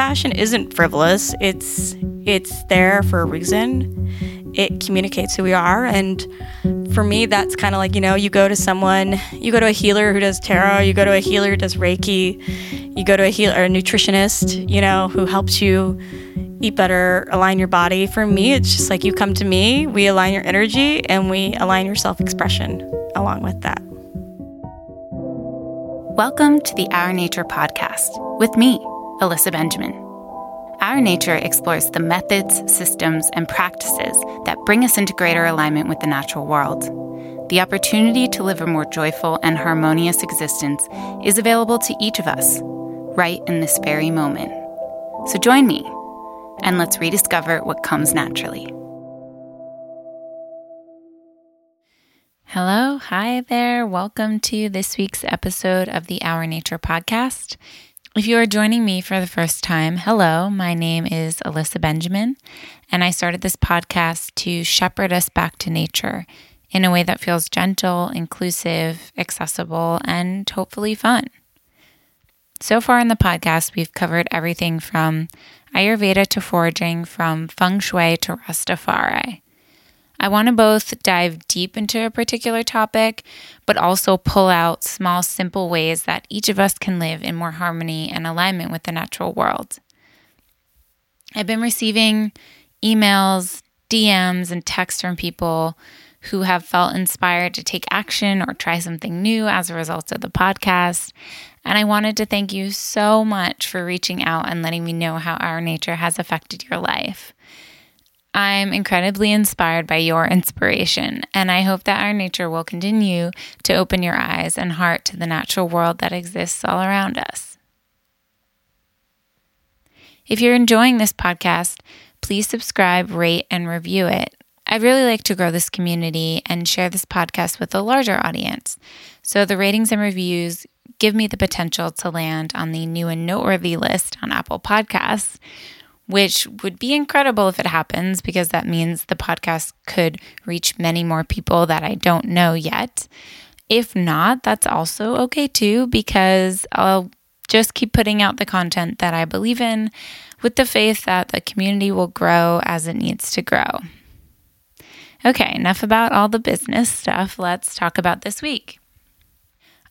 compassion isn't frivolous. It's it's there for a reason. It communicates who we are and for me that's kind of like, you know, you go to someone, you go to a healer who does tarot, you go to a healer who does reiki, you go to a healer, a nutritionist, you know, who helps you eat better, align your body. For me, it's just like you come to me, we align your energy, and we align your self expression along with that. Welcome to the Our Nature podcast with me, Alyssa Benjamin. Our Nature explores the methods, systems, and practices that bring us into greater alignment with the natural world. The opportunity to live a more joyful and harmonious existence is available to each of us right in this very moment. So join me and let's rediscover what comes naturally. Hello, hi there. Welcome to this week's episode of the Our Nature podcast. If you are joining me for the first time, hello, my name is Alyssa Benjamin, and I started this podcast to shepherd us back to nature in a way that feels gentle, inclusive, accessible, and hopefully fun. So far in the podcast, we've covered everything from Ayurveda to foraging, from feng shui to Rastafari. I want to both dive deep into a particular topic, but also pull out small, simple ways that each of us can live in more harmony and alignment with the natural world. I've been receiving emails, DMs, and texts from people who have felt inspired to take action or try something new as a result of the podcast. And I wanted to thank you so much for reaching out and letting me know how our nature has affected your life. I'm incredibly inspired by your inspiration, and I hope that our nature will continue to open your eyes and heart to the natural world that exists all around us. If you're enjoying this podcast, please subscribe, rate, and review it. I'd really like to grow this community and share this podcast with a larger audience. So the ratings and reviews give me the potential to land on the new and noteworthy list on Apple Podcasts which would be incredible if it happens because that means the podcast could reach many more people that I don't know yet. If not, that's also okay too because I'll just keep putting out the content that I believe in with the faith that the community will grow as it needs to grow. Okay, enough about all the business stuff. Let's talk about this week.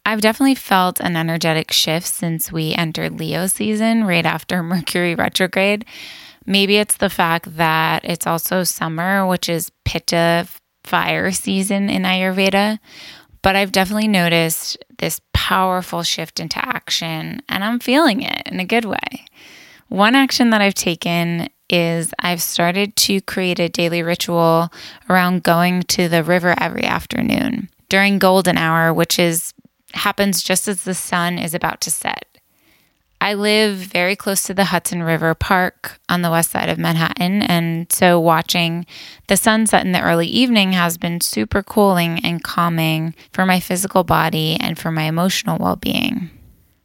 I've definitely felt an energetic shift since we entered Leo season right after Mercury retrograde. Maybe it's the fact that it's also summer, which is Pitta fire season in Ayurveda. But I've definitely noticed this powerful shift into action, and I'm feeling it in a good way. One action that I've taken is I've started to create a daily ritual around going to the river every afternoon during golden hour, which is happens just as the sun is about to set. I live very close to the Hudson River Park on the west side of Manhattan, and so watching the sunset in the early evening has been super cooling and calming for my physical body and for my emotional well being.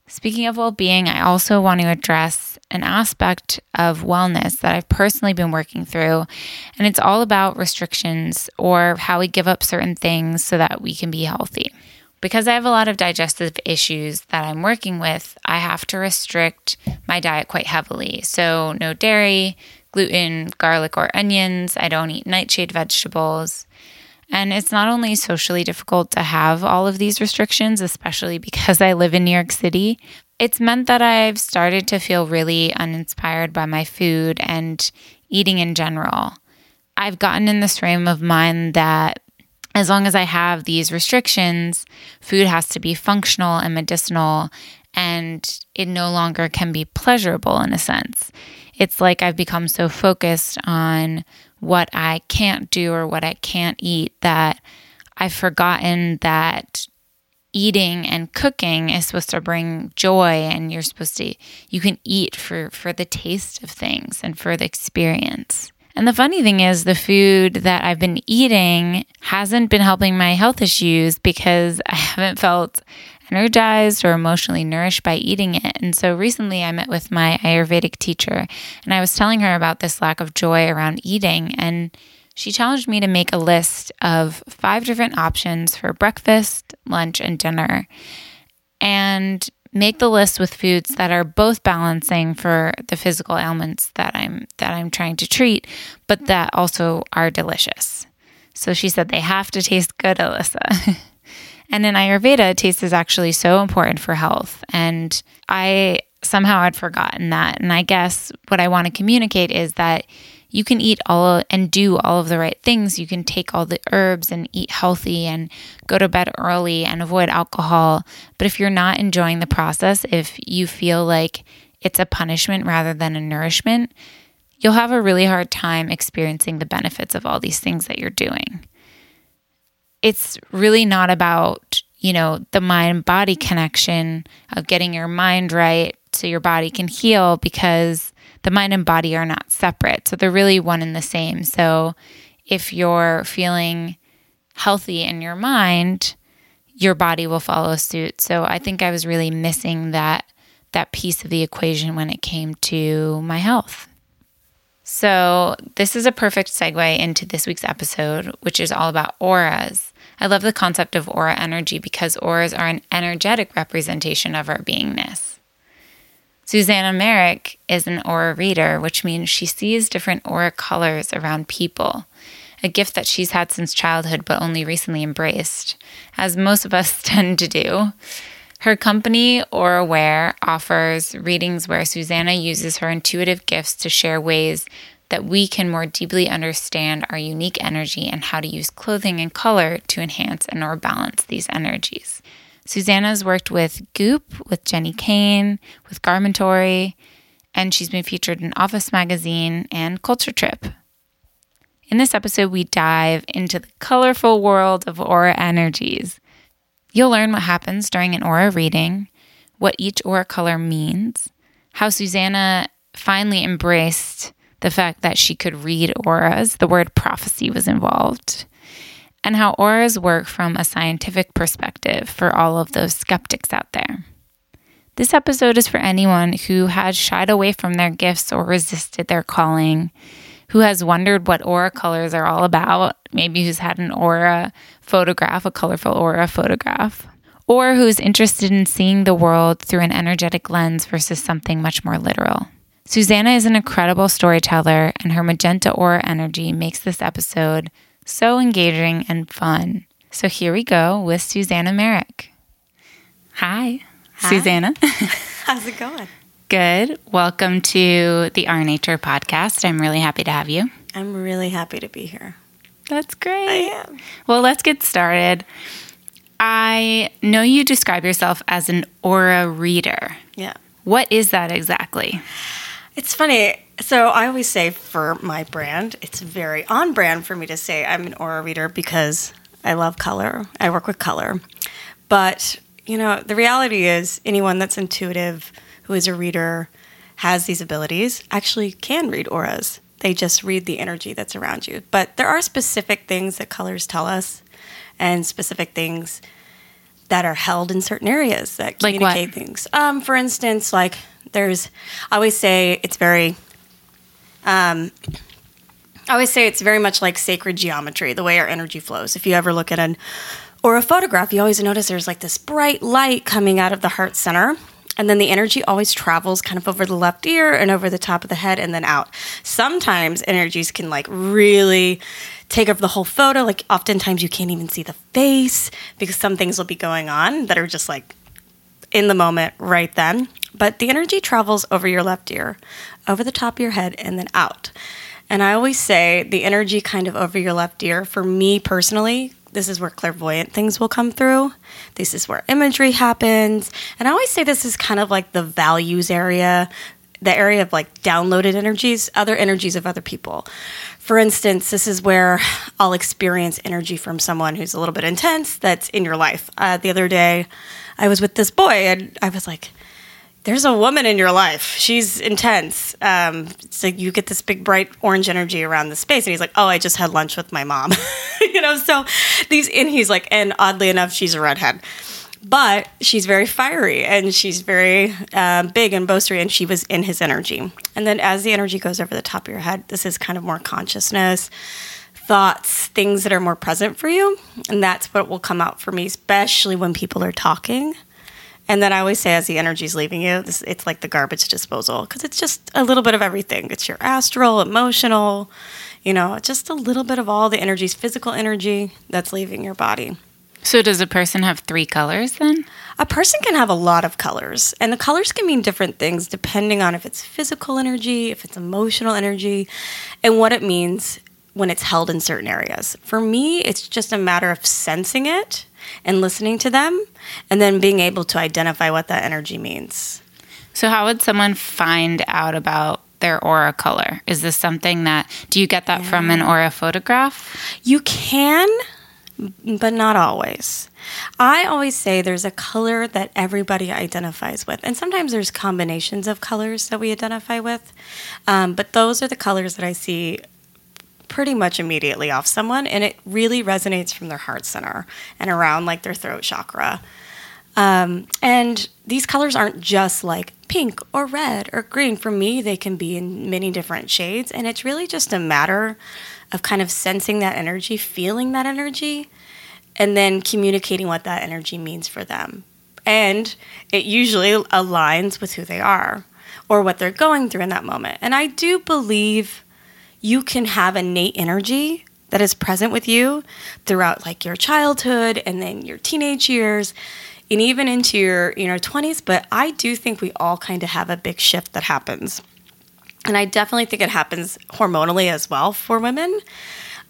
Speaking of well being, I also want to address an aspect of wellness that I've personally been working through, and it's all about restrictions or how we give up certain things so that we can be healthy because I have a lot of digestive issues that I'm working with, I have to restrict my diet quite heavily. So, no dairy, gluten, garlic, or onions. I don't eat nightshade vegetables. And it's not only socially difficult to have all of these restrictions, especially because I live in New York City, it's meant that I've started to feel really uninspired by my food and eating in general. I've gotten in this frame of mind that as long as I have these restrictions, food has to be functional and medicinal, and it no longer can be pleasurable in a sense. It's like I've become so focused on what I can't do or what I can't eat that I've forgotten that eating and cooking is supposed to bring joy and you're supposed to you can eat for for the taste of things and for the experience. And the funny thing is, the food that I've been eating hasn't been helping my health issues because I haven't felt energized or emotionally nourished by eating it. And so recently I met with my Ayurvedic teacher and I was telling her about this lack of joy around eating. And she challenged me to make a list of five different options for breakfast, lunch, and dinner. And make the list with foods that are both balancing for the physical ailments that I'm that I'm trying to treat, but that also are delicious. So she said they have to taste good, Alyssa. and in Ayurveda, taste is actually so important for health. And I somehow had forgotten that. And I guess what I want to communicate is that you can eat all and do all of the right things. You can take all the herbs and eat healthy and go to bed early and avoid alcohol. But if you're not enjoying the process, if you feel like it's a punishment rather than a nourishment, you'll have a really hard time experiencing the benefits of all these things that you're doing. It's really not about, you know, the mind body connection of getting your mind right so your body can heal because the mind and body are not separate. So they're really one and the same. So if you're feeling healthy in your mind, your body will follow suit. So I think I was really missing that that piece of the equation when it came to my health. So, this is a perfect segue into this week's episode, which is all about auras. I love the concept of aura energy because auras are an energetic representation of our beingness. Susanna Merrick is an aura reader, which means she sees different aura colors around people, a gift that she's had since childhood but only recently embraced, as most of us tend to do. Her company, AuraWare, offers readings where Susanna uses her intuitive gifts to share ways that we can more deeply understand our unique energy and how to use clothing and color to enhance and or balance these energies. Susanna's worked with Goop, with Jenni Kayne, with Garmentory, and she's been featured in Office Magazine and Culture Trip. In this episode, we dive into the colorful world of aura energies. You'll learn what happens during an aura reading, what each aura color means, how Susanna finally embraced the fact that she could read auras. The word prophecy was involved and how auras work from a scientific perspective for all of those skeptics out there. This episode is for anyone who has shied away from their gifts or resisted their calling, who has wondered what aura colors are all about, maybe who's had an aura photograph, a colorful aura photograph, or who's interested in seeing the world through an energetic lens versus something much more literal. Susanna is an incredible storyteller, and her magenta aura energy makes this episode so engaging and fun. So here we go with Susanna Merrick. Hi, Hi. Susanna. How's it going? Good. Welcome to the Our Nature podcast. I'm really happy to have you. I'm really happy to be here. That's great. I am. Well, let's get started. I know you describe yourself as an aura reader. Yeah. What is that exactly? It's funny. So I always say for my brand, it's very on brand for me to say I'm an aura reader because I love color. I work with color. But, you know, the reality is anyone that's intuitive, who is a reader, has these abilities, actually can read auras. They just read the energy that's around you. But there are specific things that colors tell us and specific things that are held in certain areas that communicate things. Um, for instance, like there's, I always say it's very um, I always say it's very much like sacred geometry, the way our energy flows. If you ever look at an aura photograph, you always notice there's like this bright light coming out of the heart center. And then the energy always travels kind of over the left ear and over the top of the head and then out. Sometimes energies can like really take over the whole photo. Like oftentimes you can't even see the face because some things will be going on that are just like in the moment right then. But the energy travels over your left ear, over the top of your head, and then out. And I always say the energy kind of over your left ear, for me personally, this is where clairvoyant things will come through. This is where imagery happens. And I always say this is kind of like the values area, the area of like downloaded energies, other energies of other people. For instance, this is where I'll experience energy from someone who's a little bit intense that's in your life. Uh, the other day, I was with this boy and I was like, there's a woman in your life. She's intense. Um, so you get this big bright orange energy around the space. And he's like, oh, I just had lunch with my mom. you know, so these, and he's like, and oddly enough, she's a redhead. But she's very fiery and she's very um, big and boastery, and she was in his energy. And then as the energy goes over the top of your head, this is kind of more consciousness, thoughts, things that are more present for you. And that's what will come out for me, especially when people are talking And then I always say, as the energy's leaving you, this, it's like the garbage disposal because it's just a little bit of everything. It's your astral, emotional, you know, just a little bit of all the energies, physical energy that's leaving your body. So, does a person have three colors then? A person can have a lot of colors, and the colors can mean different things depending on if it's physical energy, if it's emotional energy, and what it means when it's held in certain areas. For me, it's just a matter of sensing it and listening to them, and then being able to identify what that energy means. So, how would someone find out about their aura color? Is this something that, do you get that yeah. from an aura photograph? You can, but not always. I always say there's a color that everybody identifies with, and sometimes there's combinations of colors that we identify with. Um, but those are the colors that I see pretty much immediately off someone, and it really resonates from their heart center and around like their throat chakra. Um, and these colors aren't just like pink or red or green. For me, they can be in many different shades, and it's really just a matter of kind of sensing that energy, feeling that energy, and then communicating what that energy means for them. And it usually aligns with who they are or what they're going through in that moment. And I do believe you can have innate energy that is present with you throughout like your childhood and then your teenage years and even into your you know 20s but i do think we all kind of have a big shift that happens and I definitely think it happens hormonally as well for women.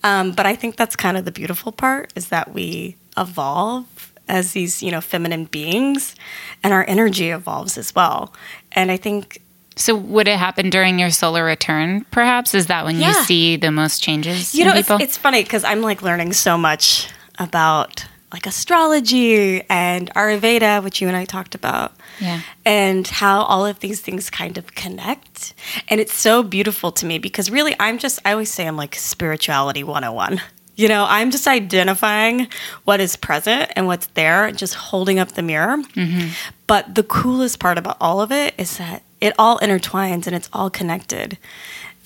Um, but I think that's kind of the beautiful part is that we evolve as these, you know, feminine beings and our energy evolves as well. And I think so would it happen during your solar return perhaps? Is that when yeah. you see the most changes you know, it's, it's funny because I'm like learning so much about like astrology and Ayurveda, which you and I talked about. Yeah. And how all of these things kind of connect. And it's so beautiful to me because really I'm just, I always say I'm like spirituality 101. You know, I'm just identifying what is present and what's there, just holding up the mirror. Mm-hmm. But the coolest part about all of it is that it all intertwines and it's all connected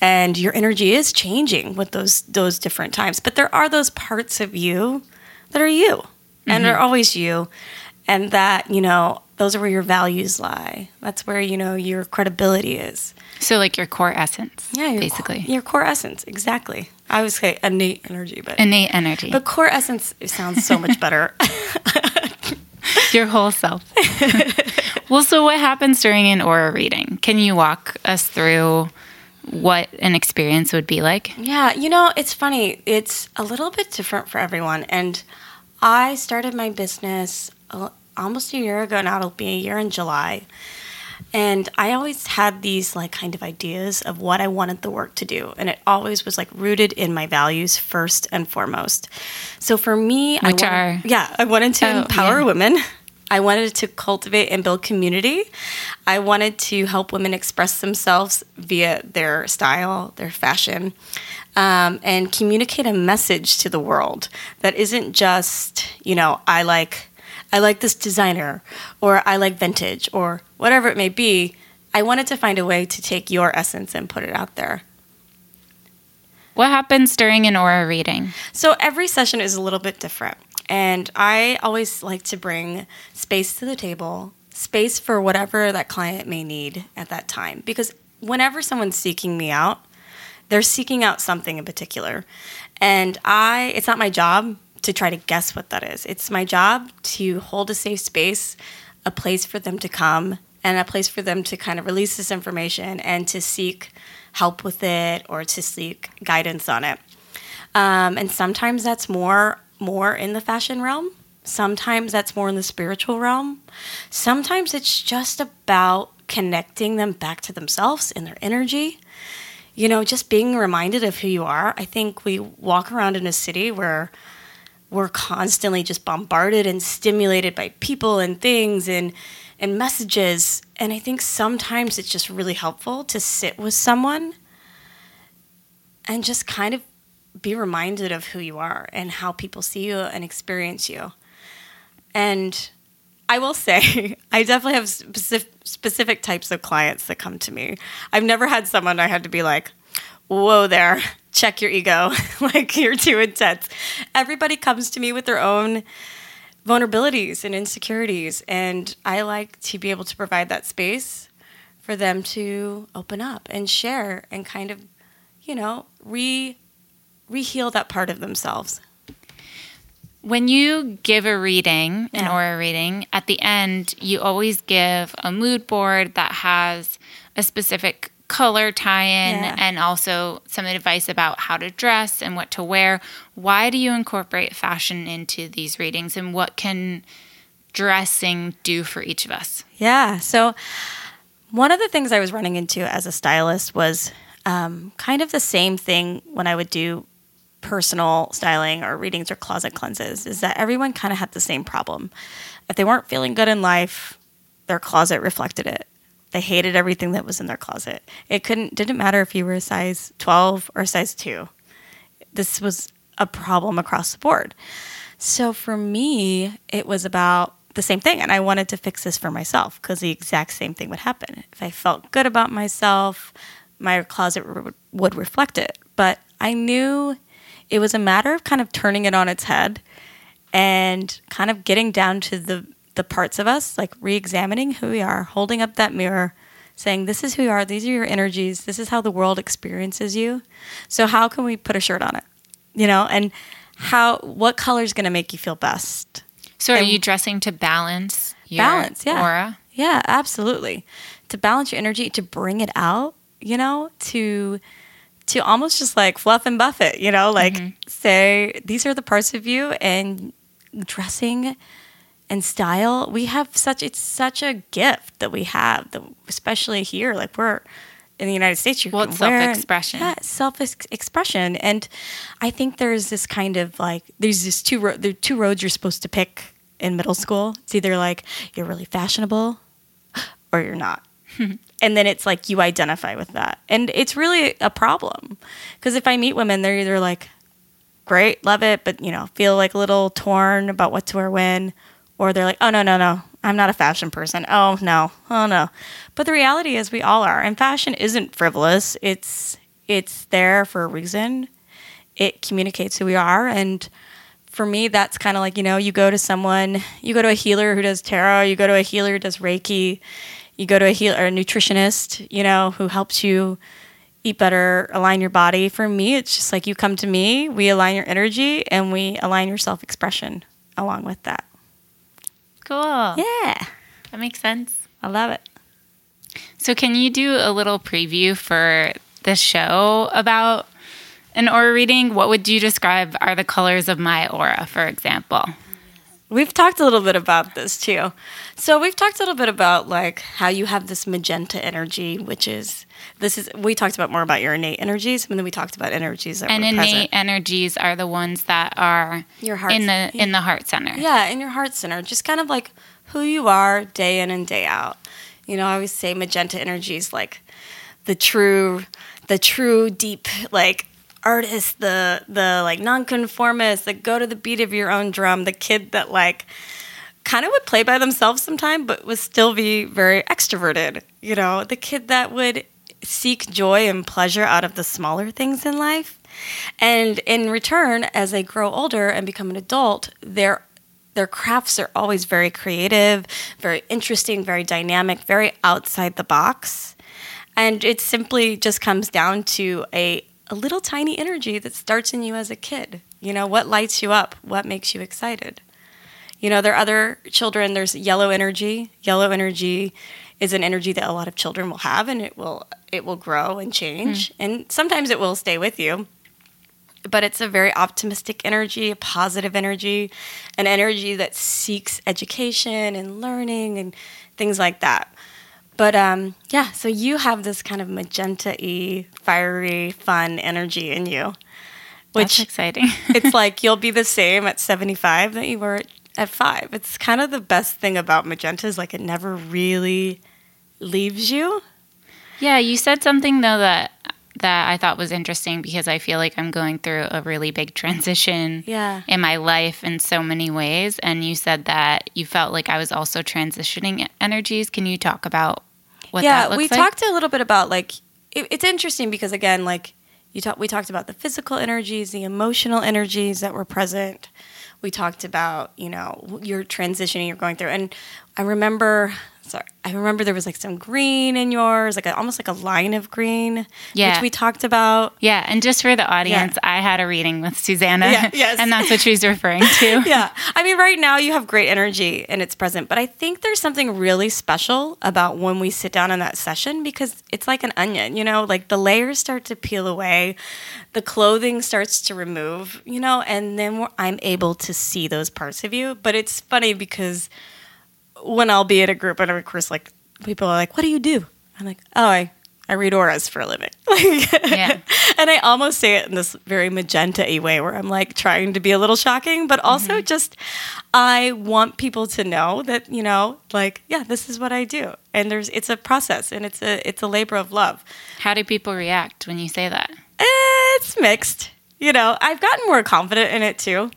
and your energy is changing with those those different times but there are those parts of you that are you and mm-hmm. are always you. And that, you know, those are where your values lie. That's where, you know, your credibility is. So, like your core essence. Yeah, your basically. your core essence, exactly. I would say innate energy, but innate energy. But core essence sounds so much better. your whole self. well, so what happens during an aura reading? Can you walk us through what an experience would be like? Yeah, you know, it's funny. It's a little bit different for everyone. And I started my business uh, almost a year ago now. It'll be a year in July. And I always had these like kind of ideas of what I wanted the work to do. And it always was like rooted in my values first and foremost. So for me, Which I wanted, are yeah, I wanted to oh, empower yeah. women. I wanted to cultivate and build community. I wanted to help women express themselves via their style, their fashion um, and communicate a message to the world that isn't just, you know, I like, I like this designer, or I like vintage, or whatever it may be. I wanted to find a way to take your essence and put it out there. What happens during an aura reading? So every session is a little bit different. And I always like to bring space to the table, space for whatever that client may need at that time. Because whenever someone's seeking me out, they're seeking out something in particular. And I, it's not my job to try to guess what that is. It's my job to hold a safe space, a place for them to come, and a place for them to kind of release this information and to seek help with it or to seek guidance on it. Um, and sometimes that's more more in the fashion realm. Sometimes that's more in the spiritual realm. Sometimes it's just about connecting them back to themselves and their energy you know, just being reminded of who you are. I think we walk around in a city where we're constantly just bombarded and stimulated by people and things and and messages and I think sometimes it's just really helpful to sit with someone and just kind of be reminded of who you are and how people see you and experience you. And I will say, I definitely have specific, specific types of clients that come to me. I've never had someone I had to be like, whoa there, check your ego. like you're too intense. Everybody comes to me with their own vulnerabilities and insecurities. And I like to be able to provide that space for them to open up and share and kind of, you know, re re-heal that part of themselves. When you give a reading, an aura reading, at the end, you always give a mood board that has a specific color tie in Yeah. and also some advice about how to dress and what to wear. Why do you incorporate fashion into these readings and what can dressing do for each of us? Yeah. So, one of the things I was running into as a stylist was um, kind of the same thing when I would do personal styling or readings or closet cleanses is that everyone kind of had the same problem. If they weren't feeling good in life, their closet reflected it. They hated everything that was in their closet. It couldn't didn't matter if you were a size 12 or a size 2. This was a problem across the board. So for me, it was about the same thing. And I wanted to fix this for myself because the exact same thing would happen. If I felt good about myself, my closet would reflect it. But I knew it was a matter of kind of turning it on its head and kind of getting down to the, the parts of us, like re examining who we are, holding up that mirror, saying, This is who you are, these are your energies, this is how the world experiences you. So, how can we put a shirt on it? You know, and how, what color is going to make you feel best? So, are And- you dressing to balance your Balance, yeah. aura? Yeah, absolutely. To balance your energy, to bring it out, you know, to to almost just like fluff and buff it, you know, like mm-hmm. say these are the parts of you and dressing and style. We have such it's such a gift that we have, that especially here, like we're in the United States. You Well, can wear- self-expression. Yeah, self expression, and I think there's this kind of like there's this two ro- there are two roads you're supposed to pick in middle school. It's either like you're really fashionable or you're not. and then it's like you identify with that. And it's really a problem because if I meet women, they're either like, great, love it, but you know, feel like a little torn about what to wear when, or they're like, oh, no, no, no, I'm not a fashion person. Oh, no, oh, no. But the reality is we all are. And fashion isn't frivolous, it's, it's there for a reason. It communicates who we are. And for me, that's kind of like, you know, you go to someone, you go to a healer who does tarot, you go to a healer who does Reiki, you go to a healer, a nutritionist, you know, who helps you eat better, align your body. For me, it's just like you come to me, we align your energy, and we align your self expression along with that. Cool. Yeah, That makes sense. I love it. So, can you do a little preview for the show about an aura reading? What would you describe are the colors of my aura, for example? We've talked a little bit about this too. So we've talked a little bit about like how you have this magenta energy, which is this is we talked about more about your innate energies, and then we talked about energies that And were innate present. energies are the ones that are Your heart in the in the heart center. Yeah, in your heart center, just kind of like who you are day in and day out. You know, I always say magenta energy is like the true, the true deep like artist, the the like nonconformist that go to the beat of your own drum, the kid that like kind of would play by themselves sometime, but would still be very extroverted. You know, the kid that would seek joy and pleasure out of the smaller things in life. And in return, as they grow older and become an adult, their their crafts are always very creative, very interesting, very dynamic, very outside the box. And it simply just comes down to a, a little tiny energy that starts in you as a kid. You know, what lights you up? What makes you excited? You know, there are other children, there's yellow energy. Yellow energy is an energy that a lot of children will have and it will it will grow and change. Hmm. And sometimes it will stay with you. But it's a very optimistic energy, a positive energy, an energy that seeks education and learning and things like that. But um, yeah, so you have this kind of magenta y, fiery, fun energy in you, That's which exciting. it's like you'll be the same at 75 that you were at five. It's kind of the best thing about magenta is like it never really leaves you. yeah, you said something though that that I thought was interesting because I feel like I'm going through a really big transition Yeah. in my life in so many ways. And you said that you felt like I was also transitioning energies. Can you talk about what yeah, we like? talked a little bit about like it, it's interesting because again, like you talk, we talked about the physical energies, the emotional energies that were present. We talked about, you know, your transitioning you're going through. And I remember sorry, I remember there was like some green in yours, like a, almost like a line of green, Yeah. which we talked about. Yeah, and just for the audience, I had a reading with Susanna, Yeah, yes. and that's what she's referring to. yeah. I mean, right now you have great energy and it's present, but I think there's something really special about when we sit down in that session because it's like an onion, you know, like the layers start to peel away, the clothing starts to remove, you know, and then I'm able to see those parts of you. But it's funny because when I'll be at a group and of course, like people are like, what do you do? I'm like, oh, I, I read auras for a living. Yeah. And I almost say it in this very magenta y way where I'm like trying to be a little shocking, but also mm-hmm. just I want people to know that, you know, like, yeah, this is what I do. And there's it's a process and it's a it's a labor of love. How do people react when you say that? It's mixed. You know, I've gotten more confident in it too.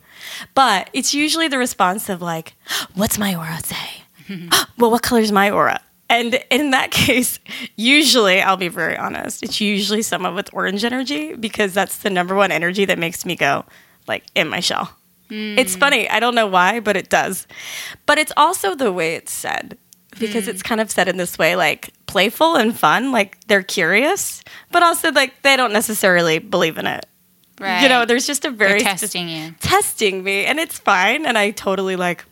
But it's usually the response of like, what's my aura say? well, what color is my aura? And in that case, usually, I'll be very honest, it's usually someone with orange energy because that's the number one energy that makes me go like in my shell. It's hmm. funny. I don't know why, but it does. But it's also the way it's said because it's hmm. kind of said in this way like playful and fun, like they're curious, but also like they don't necessarily believe in it. Right. You know, there's just a They're very testing you. testing me and it's fine and I totally like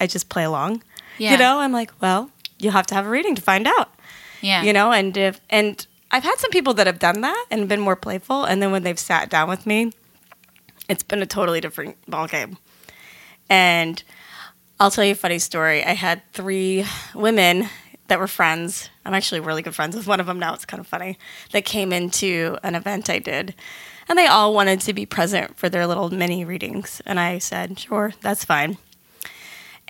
I just play along. Yeah. You know, I'm like, well, you'll have to have a reading to find out. Yeah. You know, and if and I've had some people that have done that and been more playful and then when they've sat down with me, it's been a totally different ball game. And I'll tell you a funny story. I had three women that were friends. I'm actually really good friends with one of them now. It's kind of funny. That came into an event I did. And they all wanted to be present for their little mini readings. And I said, sure, that's fine.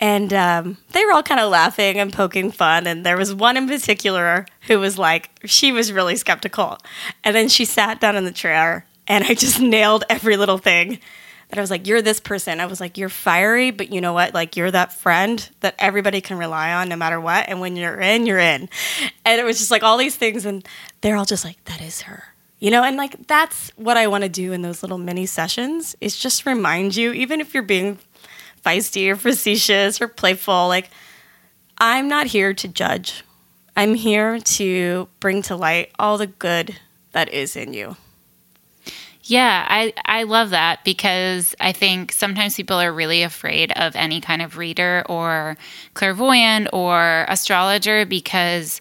And um, they were all kind of laughing and poking fun. And there was one in particular who was like, she was really skeptical. And then she sat down in the chair, and I just nailed every little thing. That I was like, you're this person. I was like, you're fiery, but you know what? Like, you're that friend that everybody can rely on no matter what. And when you're in, you're in. And it was just like all these things. And they're all just like, that is her. You know, and like that's what I want to do in those little mini sessions is just remind you, even if you're being feisty or facetious or playful. Like, I'm not here to judge. I'm here to bring to light all the good that is in you. Yeah, I, I love that because I think sometimes people are really afraid of any kind of reader or clairvoyant or astrologer because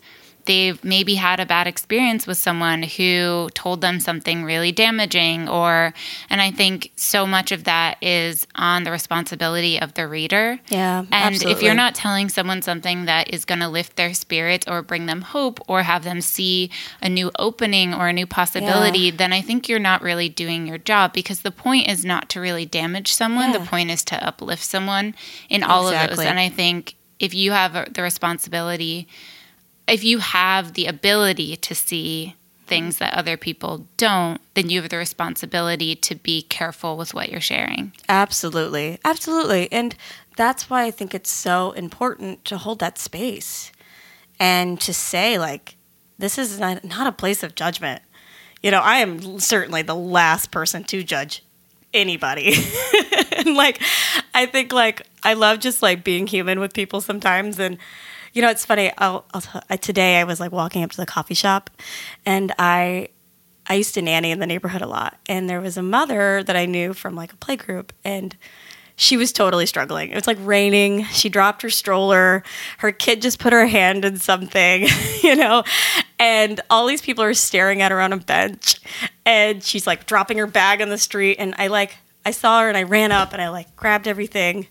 they've maybe had a bad experience with someone who told them something really damaging or and I think so much of that is on the responsibility of the reader. Yeah, And if you're not telling someone something that is going to lift their spirits or bring them hope or have them see a new opening or a new possibility, then I think you're not really doing your job because the point is not to really damage someone. Yeah. The point is to uplift someone in all of those. And I think if you have the responsibility, if you have the ability to see things that other people don't, then you have the responsibility to be careful with what you're sharing. Absolutely. Absolutely. And that's why I think it's so important to hold that space and to say, like, this is not, not a place of judgment. You know, I am certainly the last person to judge anybody. and like, I think, like, I love just like being human with people sometimes. And, you know, it's funny. I'll, I'll t- I, today I was like walking up to the coffee shop and I I used to nanny in the neighborhood a lot, and there was a mother that I knew from like a play group, and she was totally struggling. It was like raining. She dropped her stroller. Her kid just put her hand in something, you know, and all these people are staring at her on a bench, and she's like dropping her bag on the street. And I like, I saw her and I ran up and I like grabbed everything,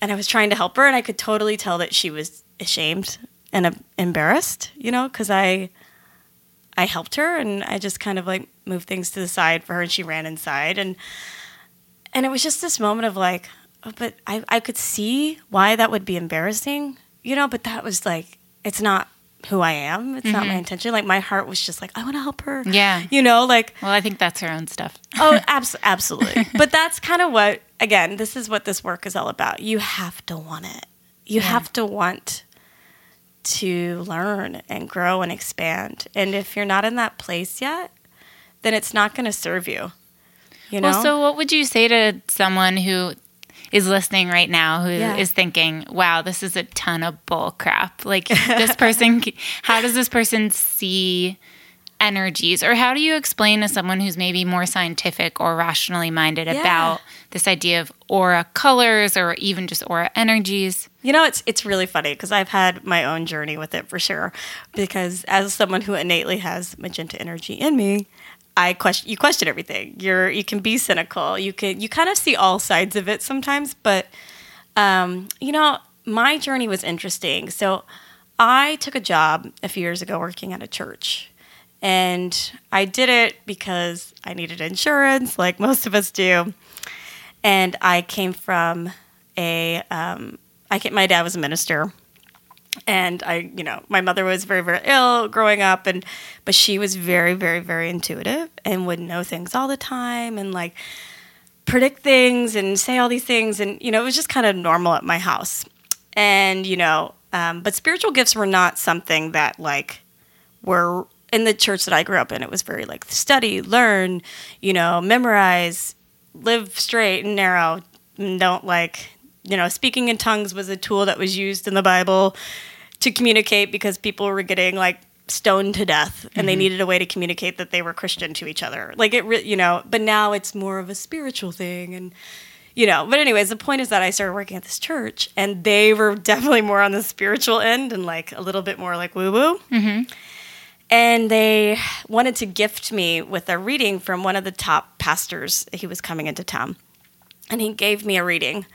and I was trying to help her, and I could totally tell that she was ashamed and uh, embarrassed, you know, because I. I helped her and I just kind of like moved things to the side for her and she ran inside and and it was just this moment of like oh, but I, I could see why that would be embarrassing you know but that was like it's not who I am. It's not my intention. Like my heart was just like I want to help her. Yeah. you know like Well, I think that's her own stuff. oh abs- absolutely. But that's kind of what again this is what this work is all about. You have to want it. You have to want to learn and grow and expand and if you're not in that place yet then it's not going to serve you. You know? Well, so what would you say to someone who is listening right now who is Yeah. thinking, "Wow, this is a ton of bull crap." Like this person how does this person see energies or how do you explain to someone who's maybe more scientific or rationally minded Yeah. about this idea of aura colors or even just aura energies? You know, it's it's really funny because I've had my own journey with it for sure. Because as someone who innately has magenta energy in me, I question you question everything. You're you can be cynical. You can you kind of see all sides of it sometimes. But um, you know, my journey was interesting. So I took a job a few years ago working at a church. And I did it because I needed insurance, like most of us do. And I came from a um, I came, my dad was a minister. And I, you know, my mother was very, very ill growing up, and but she was very, very, very intuitive and would know things all the time and like predict things and say all these things, and you know, it was just kind of normal at my house, and you know, um, but spiritual gifts were not something that like were in the church that I grew up in. It was very like study, learn, you know, memorize, live straight and narrow, and don't like you know, speaking in tongues was a tool that was used in the Bible to communicate because people were getting like stoned to death and they mm-hmm. needed a way to communicate that they were Christian to each other. Like it, re- you know, but now it's more of a spiritual thing and you know, but anyways, the point is that I started working at this church and they were definitely more on the spiritual end and like a little bit more like woo woo. Mm-hmm. And they wanted to gift me with a reading from one of the top pastors. He was coming into town. And he gave me a reading.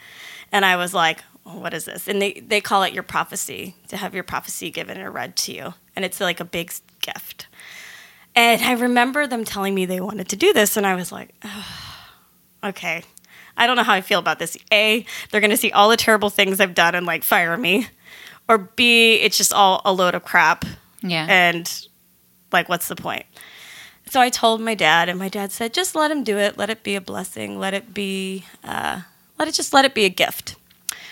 And i was like what is this? And they, they call it your prophecy to have your prophecy given or read to you. And it's like a big gift. And i remember them telling me they wanted to do this. And i was like "Ugh, okay. I don't know how i feel about this. A they're going to see all the terrible things i've done and like fire me. Or b it's just all a load of crap. Yeah. and like what's the point? So i told my dad and my dad said just let him do it. Let it be a blessing. Let it be uh, let it just let it be a gift.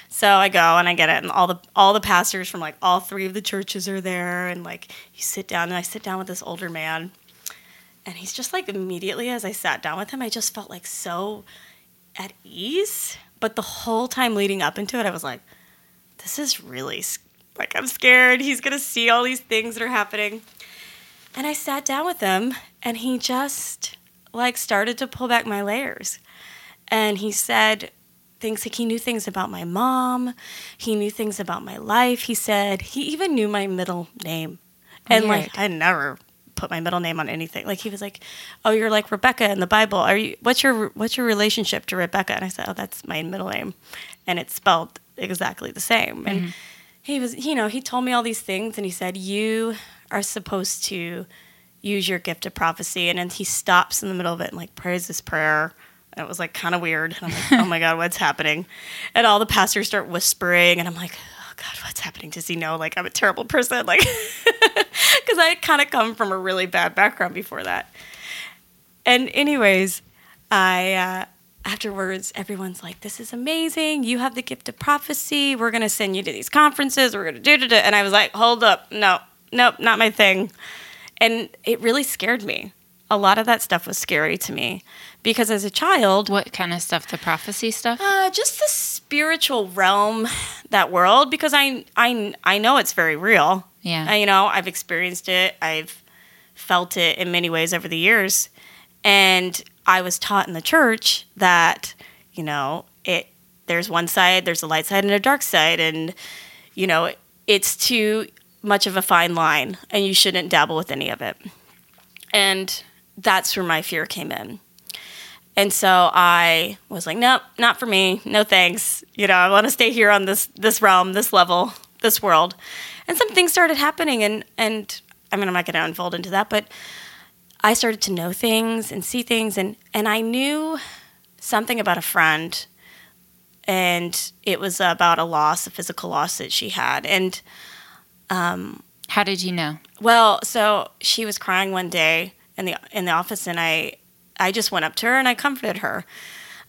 So i go and i get it and all the all the pastors from like all three of the churches are there and like you sit down and i sit down with this older man and he's just like immediately as i sat down with him i just felt like so at ease. But the whole time leading up into it i was like this is really like i'm scared. He's gonna see all these things that are happening and I sat down with him and he just like started to pull back my layers. And he said things like he knew things about my mom, he knew things about my life. He said he even knew my middle name. And Weird. like I never put my middle name on anything. Like he was like, "Oh, you're like Rebecca in the Bible. Are you what's your what's your relationship to Rebecca?" And I said, "Oh, that's my middle name." And it's spelled exactly the same. And mm-hmm. he was, you know, he told me all these things and he said, You are supposed to use your gift of prophecy. And then he stops in the middle of it and like prays this prayer. And it was like kind of weird. And I'm like, Oh my God, what's happening? And all the pastors start whispering. And I'm like, Oh God, what's happening? Does he know like I'm a terrible person? Like, because I kind of come from a really bad background before that. And, anyways, I, uh, afterwards, everyone's like, "This is amazing! You have the gift of prophecy. We're gonna send you to these conferences. We're gonna do it." And I was like, "Hold up, no, nope, not my thing." And it really scared me. A lot of that stuff was scary to me because as a child, what kind of stuff? The prophecy stuff? uh, just the spiritual realm, that world, because I I I know it's very real. Yeah. Uh, you know, I've experienced it. I've felt it in many ways over the years, and I was taught in the church that you know it. There's one side, there's a light side and a dark side, and you know it's too much of a fine line, and you shouldn't dabble with any of it. And that's where my fear came in. And so I was like, nope, not for me. No thanks. You know, I want to stay here on this this realm, this level, this world. And some things started happening and and I mean I'm not to unfold into that, but I started to know things and see things and and I knew something about a friend and it was about a loss, a physical loss that she had. And Um, How did you know? well, so she was crying one day in the in the office, and I I just went up to her and I comforted her,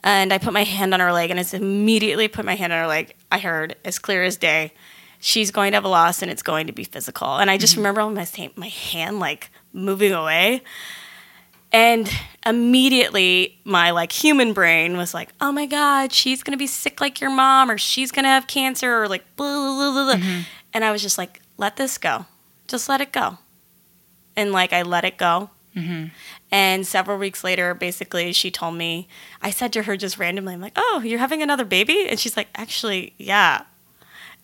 and I put my hand on her leg, and as immediately put my hand on her leg, I heard as clear as day, she's going to have a loss, and it's going to be physical. And I just mm-hmm. remember my my hand like moving away, And immediately my like human brain was like, oh my God, she's gonna be sick like your mom, or she's gonna have cancer, or like blah, blah, blah, blah. Mm-hmm. And I was just like, let this go. Just let it go. And like I let it go. And several weeks later, basically, she told me, I said to her just randomly, I'm like, oh, you're having another baby? And she's like, actually, yeah.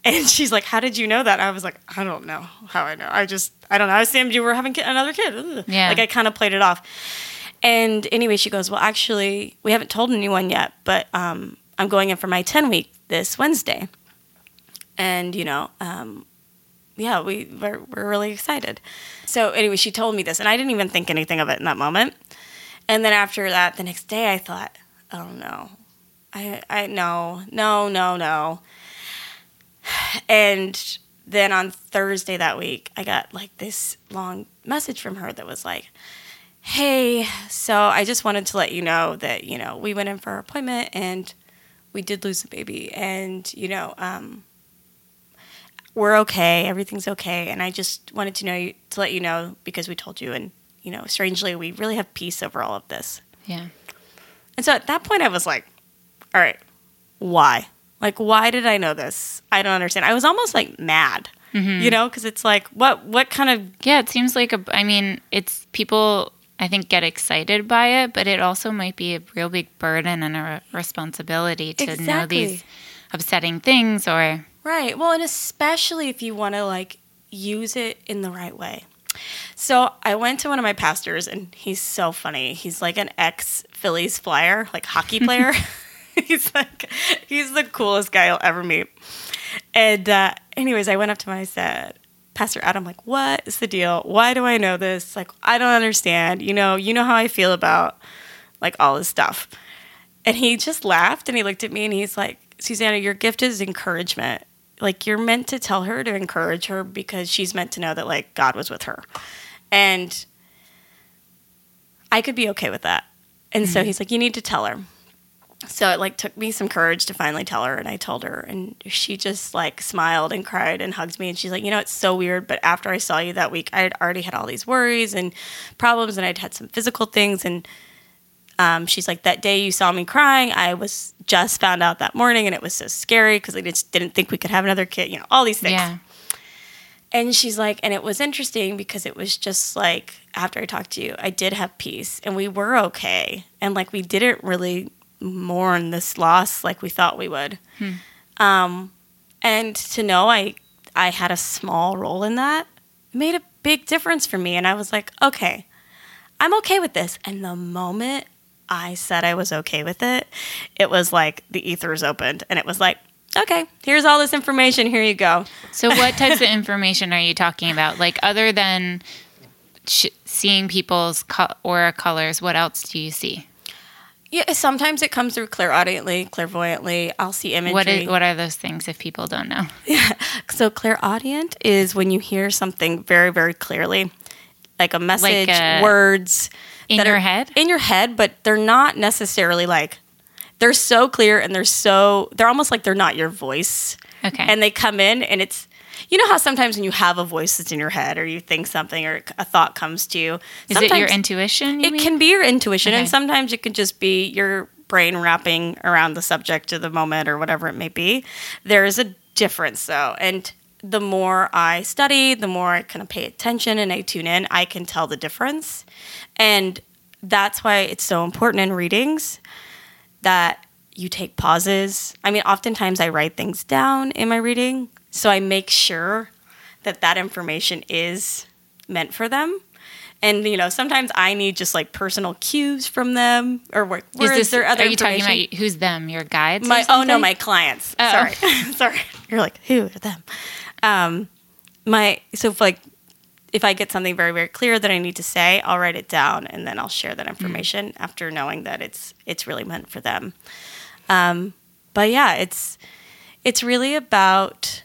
And she's like, how did you know that? I was like, I don't know how I know. I just, I don't know. I assumed you were having another kid. Ugh. Yeah. Like I kind of played it off. And anyway, she goes, well, actually, we haven't told anyone yet, but um, I'm going in for my 10 week this Wednesday. And, you know, um, yeah, we we're, we're really excited. So anyway, she told me this, and I didn't even think anything of it in that moment. And then after that, the next day, I thought, oh no, I I no no no no. And then on Thursday that week, I got like this long message from her that was like, "Hey, so I just wanted to let you know that you know we went in for our appointment and we did lose a baby, and you know." um we're okay. Everything's okay. And I just wanted to know you, to let you know because we told you. And you know, strangely, we really have peace over all of this. Yeah. And so at that point, I was like, all right, why? Like, why did I know this? I don't understand. I was almost like mad, mm-hmm. you know, because it's like, what, what kind of Yeah, it seems like a. I mean, it's people. I think get excited by it, but it also might be a real big burden and a re- responsibility to know these upsetting things or Right. Well, and especially if you want to like use it in the right way. So I went to one of my pastors, and he's so funny. He's like an ex Phillies flyer, like hockey player. he's like, he's the coolest guy you'll ever meet. And uh, anyways, I went up to him and I said, Pastor Adam, like, what is the deal? Why do I know this? Like, I don't understand. You know, you know how I feel about like all this stuff. And he just laughed and he looked at me and he's like, Susanna, your gift is encouragement. Like you're meant to tell her to encourage her because she's meant to know that like God was with her. And I could be okay with that. And so he's like, you need to tell her. So it like took me some courage to finally tell her and I told her and she just like smiled and cried and hugged me and she's like, "You know, it's so weird, but after I saw you that week, I had already had all these worries and problems and I'd had some physical things and um, she's like, that day you saw me crying, I was just found out that morning, and it was so scary because I just didn't think we could have another kid. You know, all these things. yeah. And she's like, and it was interesting because it was just like after I talked to you, I did have peace, and we were okay, and like we didn't really mourn this loss like we thought we would. Um, and to know I I had a small role in that made a big difference for me, and I was like, okay, I'm okay with this. And the moment I said I was okay with it, it was like the ethers opened and it was like, okay, here's all this information. Here you go. So, what types of information are you talking about? Like, other than sh- seeing people's co- aura colors, what else do you see? Yeah, sometimes it comes through clairaudiently, clairvoyantly. I'll see imagery. What is, what are those things if people don't know? Yeah. so clairaudient is when you hear something very, very clearly, like a message, uh, words In your are head? In your head, but they're not necessarily like they're so clear and they're so they're almost like they're not your voice. Okay. And they come in and it's you know how sometimes when you have a voice that's in your head or you think something or a thought comes to you. Is it your intuition? You it mean? can be your intuition, Okay. and sometimes it can just be your brain wrapping around the subject of the moment or whatever it may be. There is a difference, though, and the more I study, the more I kind of pay attention and I tune in, I can tell the difference, and that's why it's so important in readings that you take pauses. I mean, oftentimes I write things down in my reading, so I make sure that that information is meant for them. And you know, sometimes I need just like personal cues from them, or where is is, this, there other are you talking about who's them? Your guides? my oh no, my clients. Oh. Sorry, sorry. You're like who are them? Um, my so if like if I get something very very clear that I need to say, I'll write it down and then I'll share that information after knowing that it's it's really meant for them. Um, but yeah, it's it's really about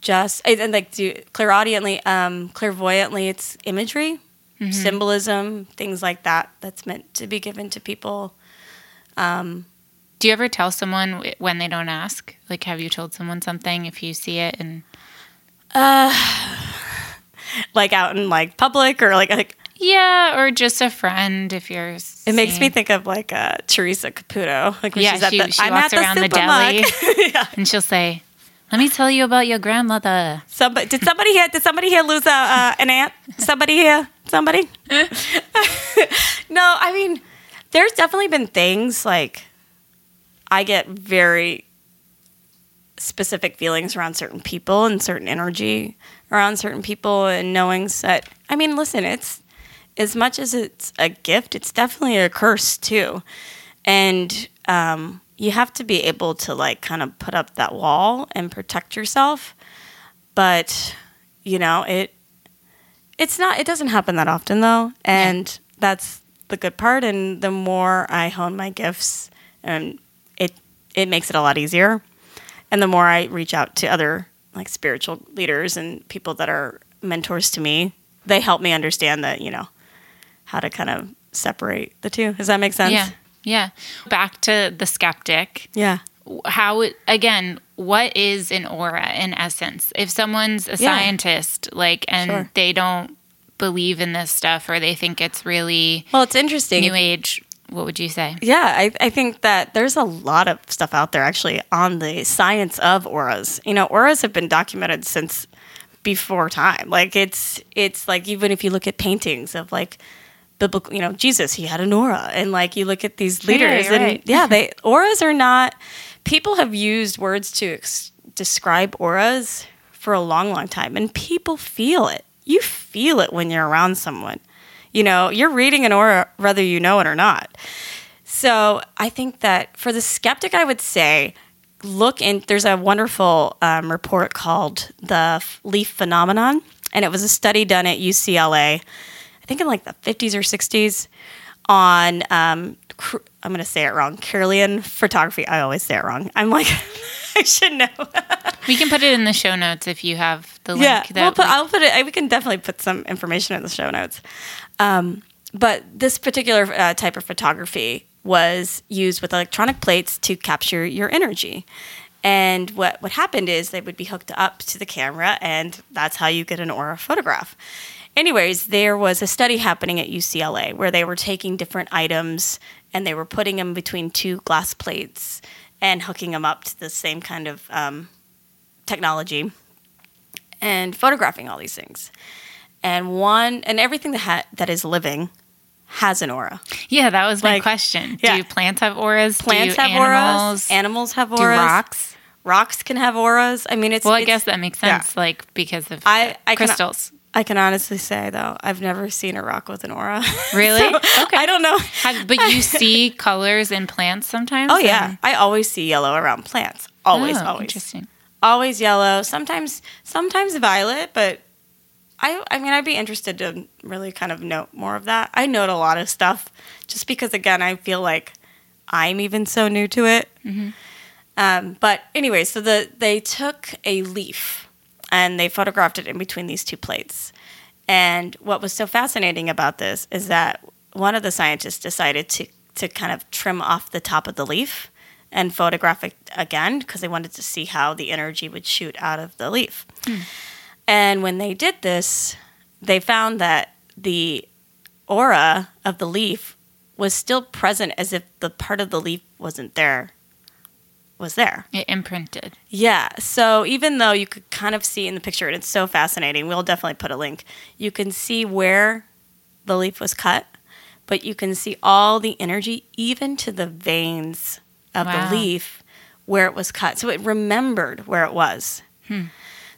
just and and, like do clairaudiently, um, clairvoyantly. It's imagery, symbolism, things like that. That's meant to be given to people. Do you ever tell someone when they don't ask? Like, have you told someone something if you see it? And Uh, like out in like public or like like Yeah, or just a friend if you're. It makes me think of like uh, Theresa Caputo. Like when Yeah, she's at she, the, she I'm walks at the around the deli yeah. and she'll say, "Let me tell you about your grandmother." Somebody did somebody here? Did somebody here lose a, uh, an aunt? Somebody here? Somebody? no, I mean, there's definitely been things like I get very specific feelings around certain people and certain energy around certain people and knowing that. I mean, listen, it's as much as it's a gift, it's definitely a curse too, and um, you have to be able to like kind of put up that wall and protect yourself. But you know it it's not it doesn't happen that often though. And that's the good part. And the more i hone my gifts and it it makes it a lot easier and the more i reach out to other like spiritual leaders and people that are mentors to me they help me understand that you know how to kind of separate the two does that make sense Yeah, yeah. Back to the skeptic. yeah how again what is an aura in essence if someone's a Yeah. scientist like and Sure. they don't believe in this stuff or they think it's really well it's interesting new age what would you say Yeah, I, I think that there's a lot of stuff out there actually on the science of auras. You know, auras have been documented since before time. Like it's it's like even if you look at paintings of like biblical, you know, Jesus, he had an aura, and like you look at these leaders, Right, and right. yeah, they auras are not. People have used words to ex- describe auras for a long, long time, and people feel it. You feel it when you're around someone. You know, you're reading an aura whether you know it or not. So I think that for the skeptic, I would say look in. There's a wonderful um, report called the Leaf Phenomenon, and it was a study done at UCLA. I think in like the 50s or 60s on. Um, I'm going to say it wrong. Kirlian photography. I always say it wrong. I'm like, I should know. we can put it in the show notes if you have the link Yeah, we'll put, I'll put it. We can definitely put some information in the show notes. Um, but this particular uh, type of photography was used with electronic plates to capture your energy. And what what happened is they would be hooked up to the camera, and that's how you get an aura photograph. Anyways, there was a study happening at UCLA where they were taking different items and they were putting them between two glass plates and hooking them up to the same kind of um, technology and photographing all these things. And one and everything that ha- that is living has an aura. yeah that was my Like, question yeah. do plants have auras Plants do have animals auras. Animals have do auras. rocks Rocks can have auras. I mean, it's well i it's- guess that makes yeah. sense like because of I- I can- crystals I can honestly say though, I've never seen a rock with an aura. Really? So, Okay. I don't know. Have- but you see colors in plants sometimes Oh yeah, and- I always see yellow around plants. Always, Oh, always. interesting always yellow. Sometimes, sometimes violet, but I, I mean, I'd be interested to really kind of note more of that. I note a lot of stuff just because, again, I feel like I'm even so new to it. Um, but anyway, so the they took a leaf and they photographed it in between these two plates. And what was so fascinating about this is that one of the scientists decided to to kind of trim off the top of the leaf and photograph it again because they wanted to see how the energy would shoot out of the leaf. And when they did this, they found that the aura of the leaf was still present as if the part of the leaf wasn't there was there. it imprinted Yeah. So even though you could kind of see in the picture, and it's so fascinating, we'll definitely put a link. You can see where the leaf was cut, but you can see all the energy, even to the veins of Wow. the leaf where it was cut. So it remembered where it was. Hmm.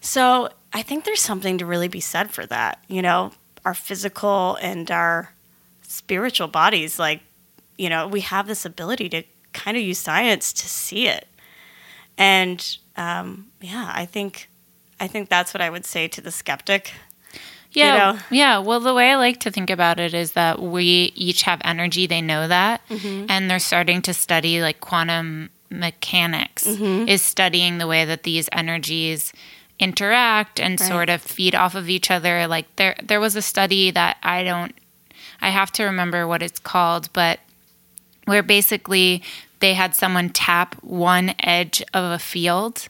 So I think there's something to really be said for that. You know, our physical and our spiritual bodies, like, you know, we have this ability to kind of use science to see it. And um, yeah, I think I think that's what I would say to the skeptic. Yeah. know? Yeah. Well, the way I like to think about it is that we each have energy. They know that. Mm-hmm. And they're starting to study like quantum mechanics, Mm-hmm. is studying the way that these energies interact and sort of feed off of each other. Like there, there was a study that I don't, I have to remember what it's called, but where basically they had someone tap one edge of a field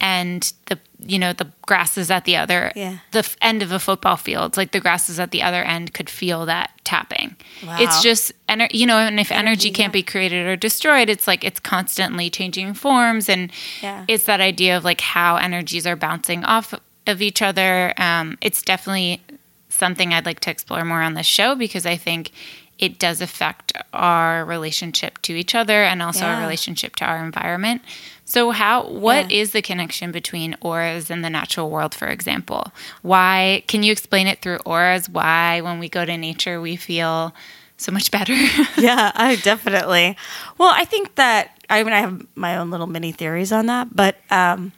and the you know the grass is at the other Yeah. the f- end of a football field like the grass is at the other end could feel that tapping Wow. it's just ener- you know and if energy, Energy, can't yeah. be created or destroyed it's like it's constantly changing forms and Yeah. it's that idea of like how energies are bouncing off of each other um, it's definitely something i'd like to explore more on this show because i think it does affect our relationship to each other and also our relationship to our environment so how what is Yeah. the connection between auras and the natural world for example why can you explain it through auras why when we go to nature we feel so much better yeah, I definitely. Well, I think that I mean I have my own little mini theories on that, but um,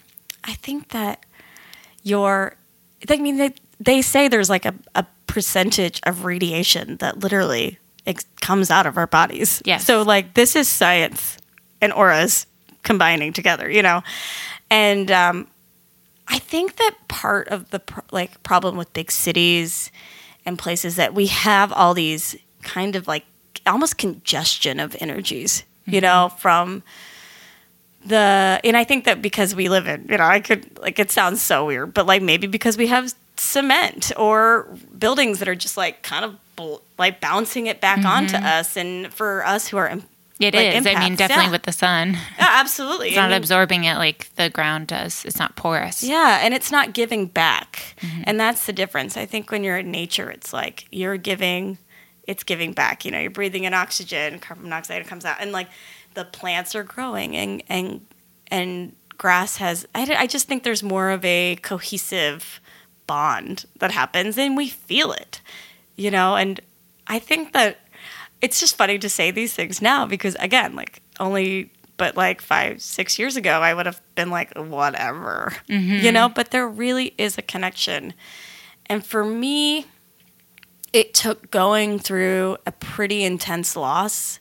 I think that your I mean they they say there's like a, a percentage of radiation that literally ex- comes out of our bodies. Yes. So like this is science and auras combining together, you know, and um, I think that part of the pr- like problem with big cities and places that we have all these kind of like almost congestion of energies, you know, from the and I think that because we live in, you know, I could like it sounds so weird, but like maybe because we have cement or buildings that are just like kind of like bouncing it back onto us. And for us who are It like, is. I mean, definitely yeah. with the sun. yeah, absolutely. It's I not mean, absorbing it like the ground does. It's not porous. Yeah, and it's not giving back. Mm-hmm. And that's the difference. I think when you're in nature, it's like you're giving, it's giving back. You know, you're breathing in oxygen, carbon monoxide comes out, and like the plants are growing, and and and grass has. I, I just think there's more of a cohesive bond that happens, and we feel it. You know, and I think that it's just funny to say these things now because again, like only but like five, six years ago, I would have been like, whatever, you know. But there really is a connection, and for me, it took going through a pretty intense loss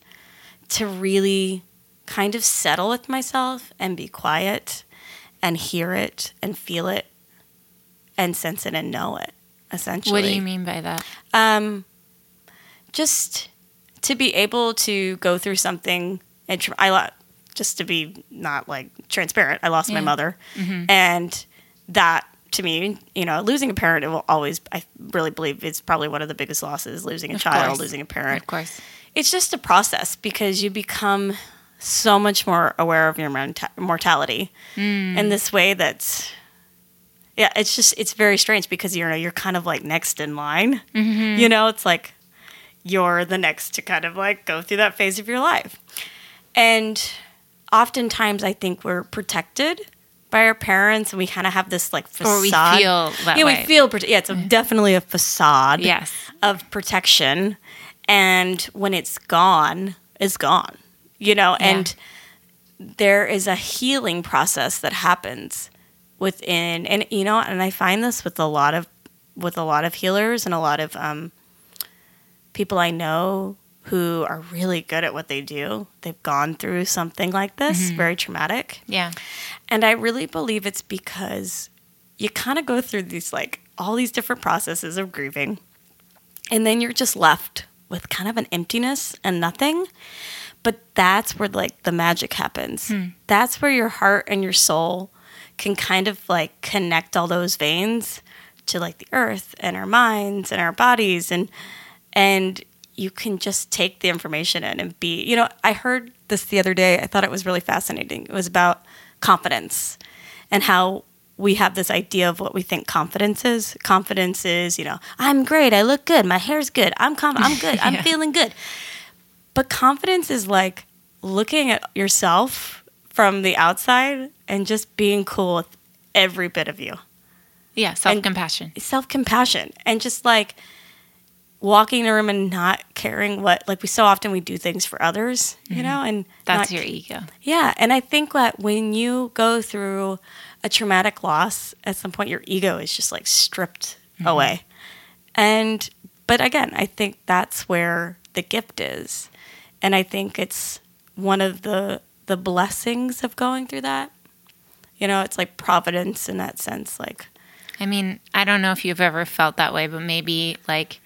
to really kind of settle with myself and be quiet and hear it and feel it and sense it and know it. Essentially, What do you mean by that? um, just to be able to go through something and tr- I lo- just to be not like transparent. I lost my Yeah. mother, mm-hmm. and that to me, you know, losing a parent it will always. I really believe it's probably one of the biggest losses. Losing a Of child, course. losing a parent. Of course. It's just a process because you become so much more aware of your morta- mortality in mm. this way that's yeah it's just it's very strange because you know you're kind of like next in line mm-hmm. you know it's like you're the next to kind of like go through that phase of your life. And oftentimes i think we're protected by our parents and we kind of have this like facade Or we feel that yeah way. we feel prote- yeah it's a, definitely a facade Yes. of protection. And when it's gone it's gone you know? And there is a healing process that happens within and you know and i find this with a lot of with a lot of healers and a lot of um, people i know who are really good at what they do they've gone through something like this mm-hmm. very traumatic Yeah. and I really believe it's because you kind of go through these like all these different processes of grieving. And then you're just left with kind of an emptiness and nothing. But that's where like the magic happens. Hmm. That's where your heart and your soul can kind of like connect all those veins to like the earth and our minds and our bodies and and you can just take the information in and be you know i heard this the other day. I thought it was really fascinating. It was about confidence and how we have this idea of what we think confidence is. Confidence is you know i'm great i look good my hair's good i'm com- i'm good i'm feeling good. But confidence is like looking at yourself from the outside and just being cool with every bit of you. Yeah. Self compassion. self compassion and just like walking in a room and not caring what like we so often we do things for others, you know, and Mm-hmm. That's not- your ego. yeah. And I think that when you go through a traumatic loss, at some point your ego is just like stripped Mm-hmm. away. And but again, I think that's where the gift is. And I think it's one of the the blessings of going through that. You know, it's like providence in that sense, like I mean, I don't know if you've ever felt that way, but maybe like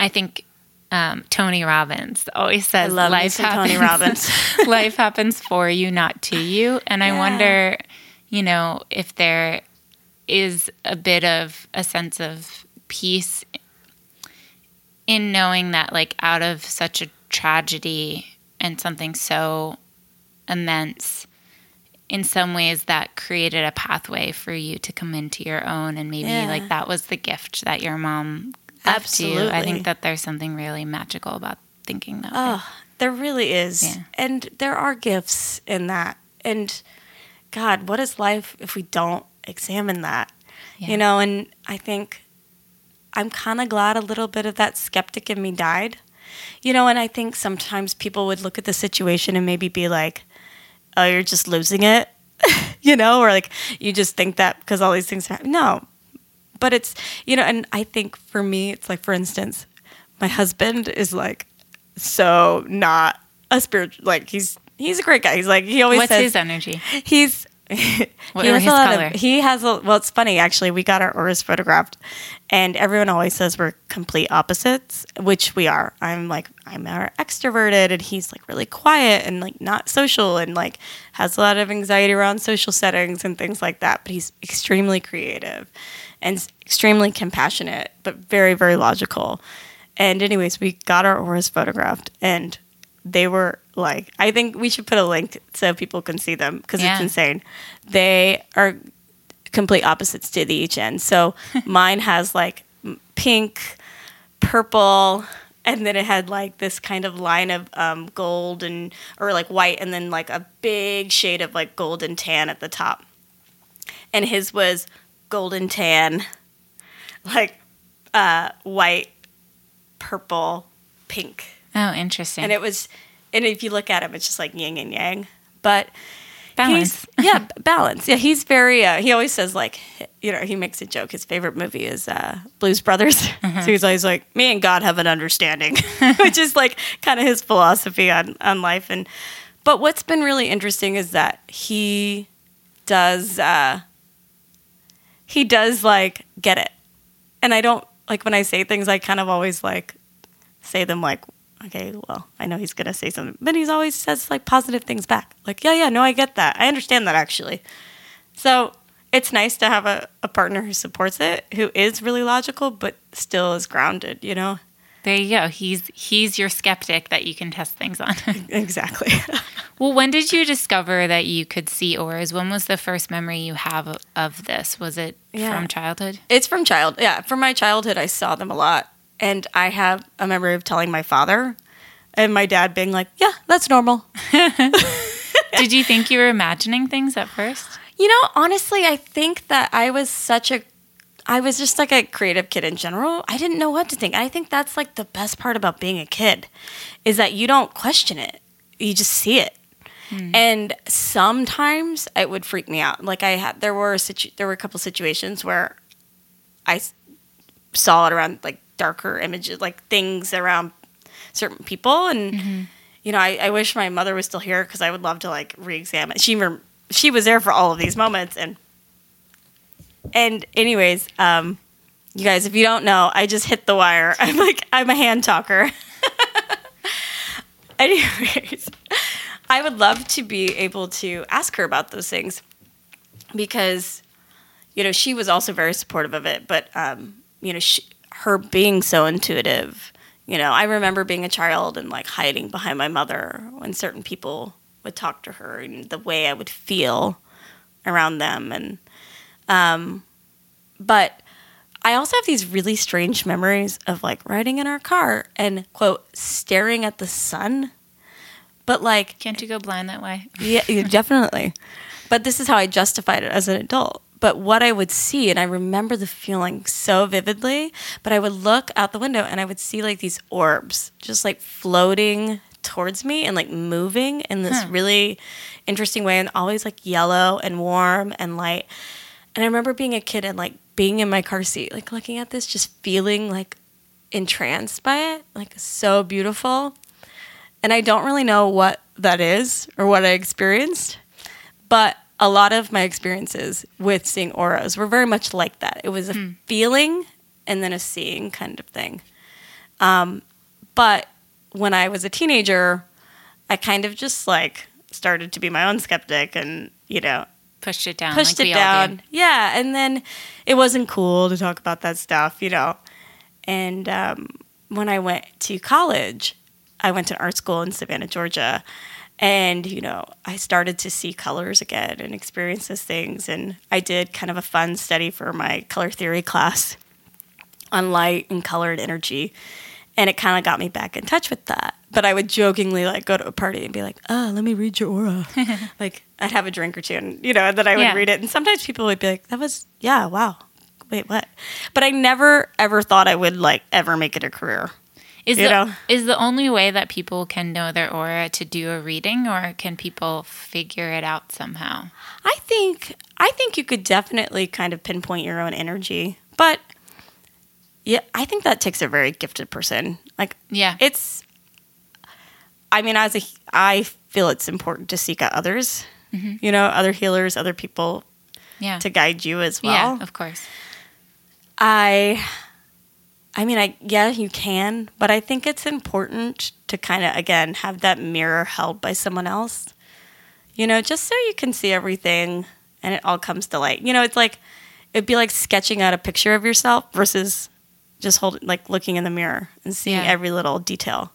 I think um, Tony Robbins always says life happens. Tony Robbins. life happens for you, not to you. And I Yeah. wonder, you know, if there is a bit of a sense of peace in knowing that, like, out of such a tragedy and something so immense, in some ways that created a pathway for you to come into your own and maybe Yeah. like that was the gift that your mom you. I think that there's something really magical about thinking that. way. Oh, there really is. Yeah. And there are gifts in that. And God, what is life if we don't examine that? Yeah. You know, and I think I'm kind of glad a little bit of that skeptic in me died. You know, and I think sometimes people would look at the situation and maybe be like, oh, you're just losing it, you know, or like you just think that because all these things happen. No, but it's, you know, and I think for me, it's like, for instance, my husband is like so not a spiritual, like he's, he's a great guy. He's like, he always What's says, his energy? he's What he has his a lot color? of he has a well it's funny actually we got our auras photographed and everyone always says we're complete opposites which we are i'm like i'm more extroverted and he's like really quiet and like not social and like has a lot of anxiety around social settings and things like that but he's extremely creative and extremely compassionate but very very logical. And anyways we got our auras photographed and they were like i think we should put a link so people can see them because Yeah. it's insane. They are complete opposites to the each end. So mine has like pink purple and then it had like this kind of line of um, gold and or like white and then like a big shade of like golden tan at the top. And his was golden tan like uh, white purple pink. Oh, interesting. and it was and if you look at him it's just like yin and yang. But Balance. he's, yeah balance. Yeah he's very uh, he always says like you know he makes a joke. His favorite movie is uh, blues brothers. So he's always like me and god have an understanding which is like kind of his philosophy on on life. And but what's been really interesting is that he does uh he does like get it. And i don't like when i say things i kind of always like say them like okay well i know he's gonna say something. But he's always says like positive things back. Like yeah yeah no i get that. I understand that actually. So it's nice to have a, a partner who supports it who is really logical but still is grounded you know there you go. He's he's your skeptic that you can test things on. exactly well, when did you discover that you could see auras? When was the first memory you have of, this? Was it Yeah. from childhood? It's from child. Yeah, from my childhood, I saw them a lot, and I have a memory of telling my father, and my dad being like, "Yeah, that's normal." did you think you were imagining things at first? You know, honestly, I think that I was such a I was just like a creative kid in general. I didn't know what to think. I think that's like the best part about being a kid is that you don't question it. You just see it. Hmm. And sometimes it would freak me out. Like I had there were situ- there were a couple situations where I saw it around like darker images, like things around certain people and mm-hmm. you know, I, I wish my mother was still here because I would love to like re-examine. She rem- she was there for all of these moments, and and anyways, um, you guys, if you don't know, I just hit the wire. I'm like I'm a hand talker. anyways, I would love to be able to ask her about those things because you know she was also very supportive of it, but um, you know she, her being so intuitive you know, I remember being a child and like hiding behind my mother when certain people would talk to her and the way I would feel around them. And, um, but I also have these really strange memories of like riding in our car and quote, staring at the sun. But like, Can't you go blind that way? yeah, definitely. But this is how I justified it as an adult. But what I would see, and I remember the feeling so vividly, but I would look out the window and I would see like these orbs just like floating towards me and like moving in this Huh. really interesting way and always like yellow and warm and light. And I remember being a kid and like being in my car seat, like looking at this, just feeling like entranced by it, like so beautiful. And I don't really know what that is or what I experienced, but a lot of my experiences with seeing auras were very much like that. It was a feeling and then a seeing kind of thing. Um, but when I was a teenager, I kind of just like started to be my own skeptic and, you know, pushed it down. pushed like it we all do. down. Yeah, and then it wasn't cool to talk about that stuff, you know. And um, when I went to college, I went to art school in Savannah, Georgia, and you know, I started to see colors again and experience those things. And I did kind of a fun study for my color theory class on light and color and energy. And it kind of got me back in touch with that. But I would jokingly like go to a party and be like, "Oh, let me read your aura." like I'd have a drink or two, and you know, and then I would Yeah. read it. And sometimes people would be like, "That was yeah, wow, wait, what?" But I never ever thought I would like ever make it a career. Is You the, know? is the only way that people can know their aura to do a reading, or can people figure it out somehow? I think I think you could definitely kind of pinpoint your own energy, but yeah, I think that takes a very gifted person. Like Yeah. it's i mean as a i feel it's important to seek out others mm-hmm. you know other healers other people yeah. to guide you as well yeah, of course. i i mean i yeah you can but i think it's important to kind of again have that mirror held by someone else you know just so you can see everything and it all comes to light you know it's like it'd be like sketching out a picture of yourself versus just holding like looking in the mirror and seeing Yeah. every little detail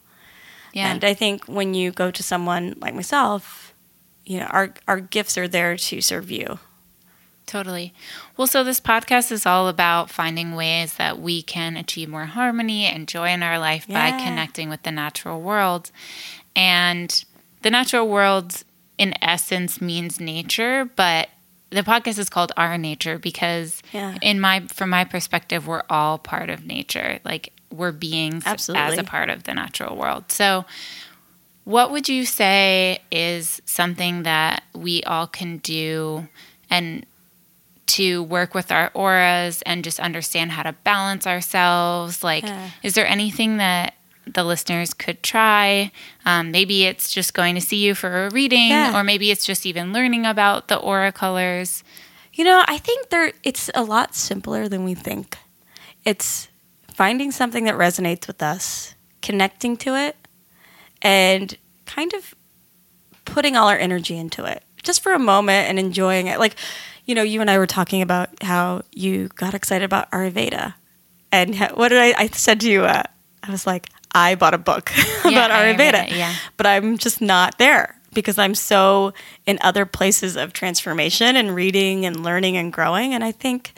Yeah. And I think when you go to someone like myself, you know, our our gifts are there to serve you. Totally. Well, so this podcast is all about finding ways that we can achieve more harmony and joy in our life by connecting with the natural world. And the natural world, in essence, means nature, but the podcast is called Our Nature because, Yeah. in my from my perspective, we're all part of nature. Like we're beings as a part of the natural world. So, what would you say is something that we all can do and to work with our auras and just understand how to balance ourselves? Like, Yeah. is there anything that the listeners could try? Um, maybe it's just going to see you for a reading, Yeah. or maybe it's just even learning about the aura colors. You know, I think there it's a lot simpler than we think. It's finding something that resonates with us, connecting to it, and kind of putting all our energy into it just for a moment and enjoying it. Like, you know, you and I were talking about how you got excited about Ayurveda. And what did I, I said to you? Uh, I was like, I bought a book about Ayurveda, Ayurveda, yeah. but I'm just not there because I'm so in other places of transformation and reading and learning and growing. And I think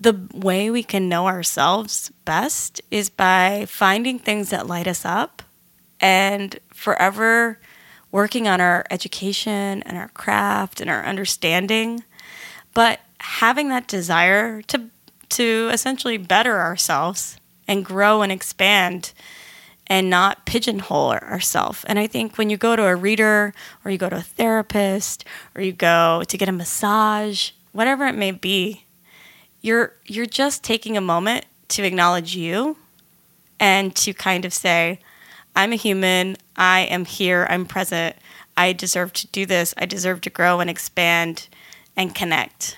the way we can know ourselves best is by finding things that light us up and forever working on our education and our craft and our understanding but having that desire to to essentially better ourselves and grow and expand and not pigeonhole ourselves. And I think when you go to a reader or you go to a therapist or you go to get a massage, whatever it may be, you're you're just taking a moment to acknowledge you and to kind of say, I'm a human, I am here, I'm present, I deserve to do this, I deserve to grow and expand and connect.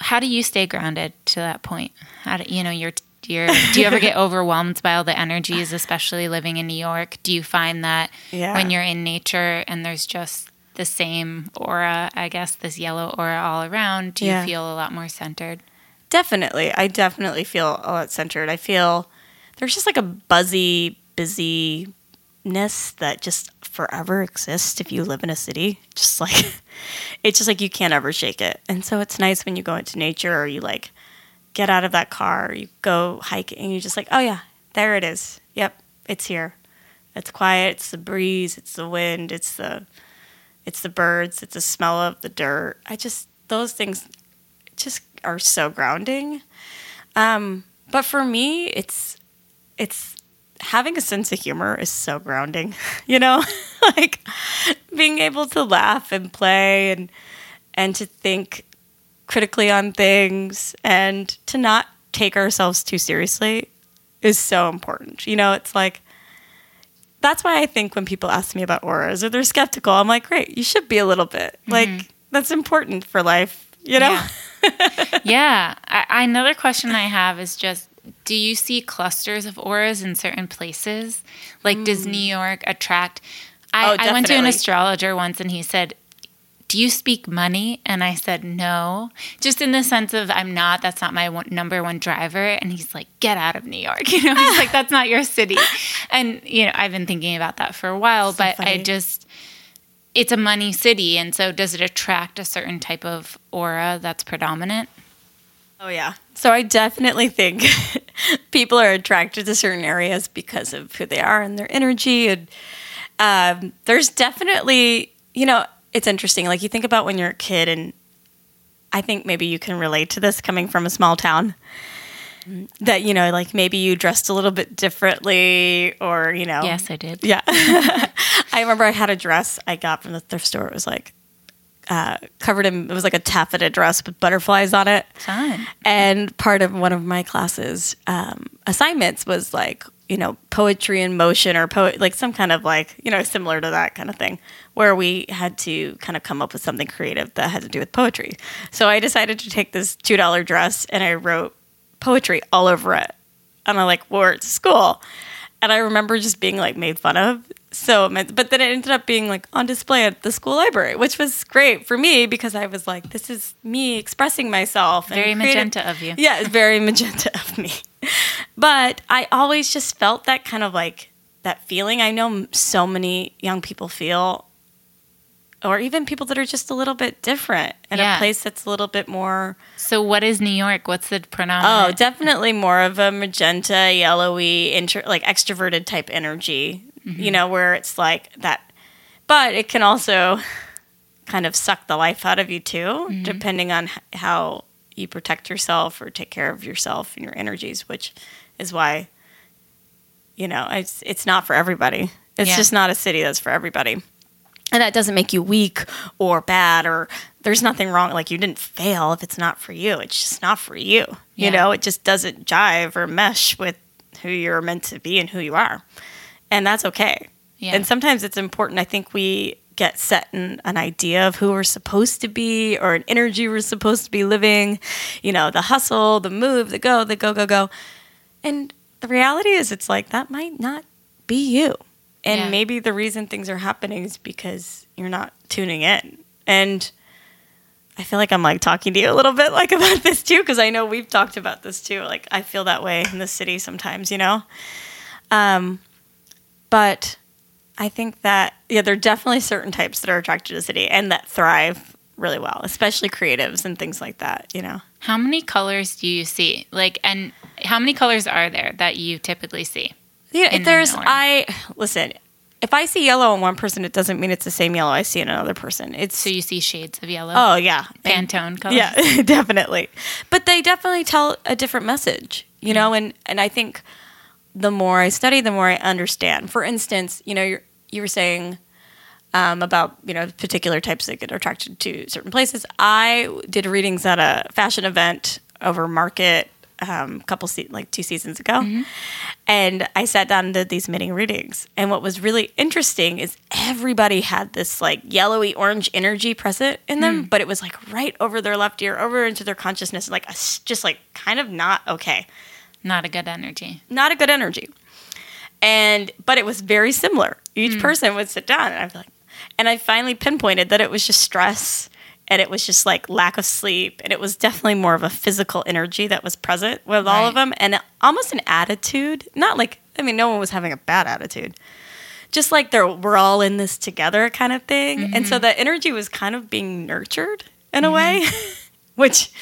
How do you stay grounded to that point? How do you know you're you're do you ever get overwhelmed by all the energies, especially living in New York? Do you find that Yeah. when you're in nature and there's just the same aura, I guess, this yellow aura all around, do you feel a lot more centered? Definitely. I definitely feel a lot centered. I feel there's just like a buzzy, busyness that just forever exists if you live in a city. Just like it's just like you can't ever shake it. And so it's nice when you go into nature or you like get out of that car, you go hiking and you're just like, "Oh yeah, there it is. Yep, it's here." It's quiet, it's the breeze, it's the wind, it's the it's the birds, it's the smell of the dirt. I just those things just are so grounding. Um, but for me, it's it's having a sense of humor is so grounding. You know, like being able to laugh and play and and to think critically on things and to not take ourselves too seriously is so important. You know, it's like that's why I think when people ask me about auras or they're skeptical, I'm like, great, you should be a little bit. Mm-hmm. Like that's important for life, you know? Yeah. yeah. I, another question I have is just do you see clusters of auras in certain places? Like, does New mm. York attract? I, Oh, I went to an astrologer once and he said Do you speak money? And I said, No. Just in the sense of, I'm not, that's not my one, number one driver. And he's like, Get out of New York. You know, he's like, That's not your city. And, you know, I've been thinking about that for a while, So but I just, it's a money city. And so does it attract a certain type of aura that's predominant? Oh yeah. So I definitely think people are attracted to certain areas because of who they are and their energy. And um, there's definitely, you know, it's interesting. Like you think about when you're a kid, and I think maybe you can relate to this coming from a small town. That you know, like maybe you dressed a little bit differently, or you know, Yes, I did. yeah. I remember I had a dress I got from the thrift store. It was like uh, covered in, it was like a taffeta dress with butterflies on it. Fun. And part of one of my classes um, assignments was like, you know, poetry in motion or poet, like some kind of like, you know, similar to that kind of thing, where we had to kind of come up with something creative that had to do with poetry. So I decided to take this $2 dress and I wrote poetry all over it. And I like wore it to school. And I remember just being like made fun of. So, but then it ended up being like on display at the school library, which was great for me because I was like, this is me expressing myself. and Very magenta of you. yeah, it's very magenta of me. But I always just felt that kind of like that feeling. I know so many young people feel, or even people that are just a little bit different in Yeah. a place that's a little bit more. So what is New York? What's the pronoun? Oh, definitely more of a magenta, yellowy, intro, like extroverted type energy. Mm-hmm. You know, where it's like that, but it can also kind of suck the life out of you too, mm-hmm. depending on how you protect yourself or take care of yourself and your energies, which is why, you know, it's it's not for everybody. It's Yeah. just not a city that's for everybody. And that doesn't make you weak or bad or there's nothing wrong. Like you didn't fail if it's not for you. It's just not for you. Yeah. You know, it just doesn't jive or mesh with who you're meant to be and who you are. And that's okay. Yeah. And sometimes it's important. I think we get set in an idea of who we're supposed to be or an energy we're supposed to be living, you know, the hustle, the move, the go, the go, go, go. And the reality is, it's like that might not be you. And Yeah. maybe the reason things are happening is because you're not tuning in. And I feel like I'm like talking to you a little bit like about this too, because I know we've talked about this too. Like I feel that way in the city sometimes, you know? Um, but I think that, yeah, there are definitely certain types that are attracted to the city and that thrive really well, especially creatives and things like that, you know? How many colors do you see? Like, and how many colors are there that you typically see? Yeah, if there's. I listen. If I see yellow in one person, it doesn't mean it's the same yellow I see in another person. It's So you see shades of yellow, oh yeah, Pantone colors. yeah, definitely. But they definitely tell a different message, you mm-hmm. know. And and I think the more I study, the more I understand. For instance, you know, you're, you were saying um, about you know particular types that get attracted to certain places. I did readings at a fashion event over market um, couple se- like two seasons ago, and I sat down and did these mini readings. And what was really interesting is everybody had this like yellowy orange energy present in them, but it was like right over their left ear, over into their consciousness, like a just like kind of not okay Not a good energy. not a good energy. And but it was very similar. Each hmm. person would sit down and I'd be like and I finally pinpointed that it was just stress and it was just like lack of sleep and it was definitely more of a physical energy that was present with all of them and almost an attitude. Not like I mean no one was having a bad attitude. Just like they're we're all in this together kind of thing. And so mm-hmm. the energy was kind of being nurtured in a mm-hmm. way, which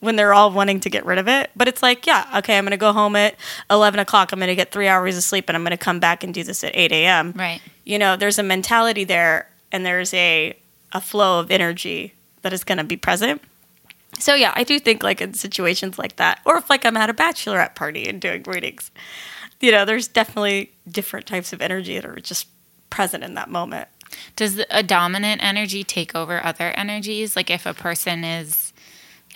when they're all wanting to get rid of it. But it's like, yeah, okay, I'm going to go home at 11 o'clock. I'm going to get three hours of sleep and I'm going to come back and do this at 8 a.m. Right. You know, there's a mentality there and there's a, a flow of energy that is going to be present. So, yeah, I do think like in situations like that, or if like I'm at a bachelorette party and doing readings, you know, there's definitely different types of energy that are just present in that moment. Does a dominant energy take over other energies? Like if a person is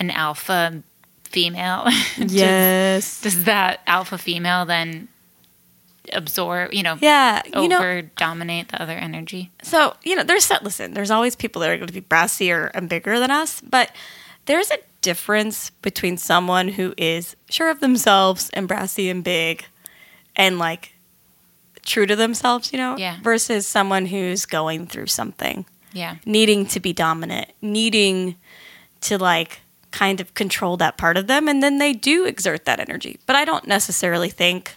an alpha female, Yes. does that alpha female then absorb, you know, Yeah. You know, over dominate the other energy? So, you know, there's listen, there's always people that are going to be brassier and bigger than us, but there's a difference between someone who is sure of themselves and brassy and big and like true to themselves, you know, Yeah. versus someone who's going through something. Yeah. needing to be dominant, needing to like kind of control that part of them. And then they do exert that energy. But I don't necessarily think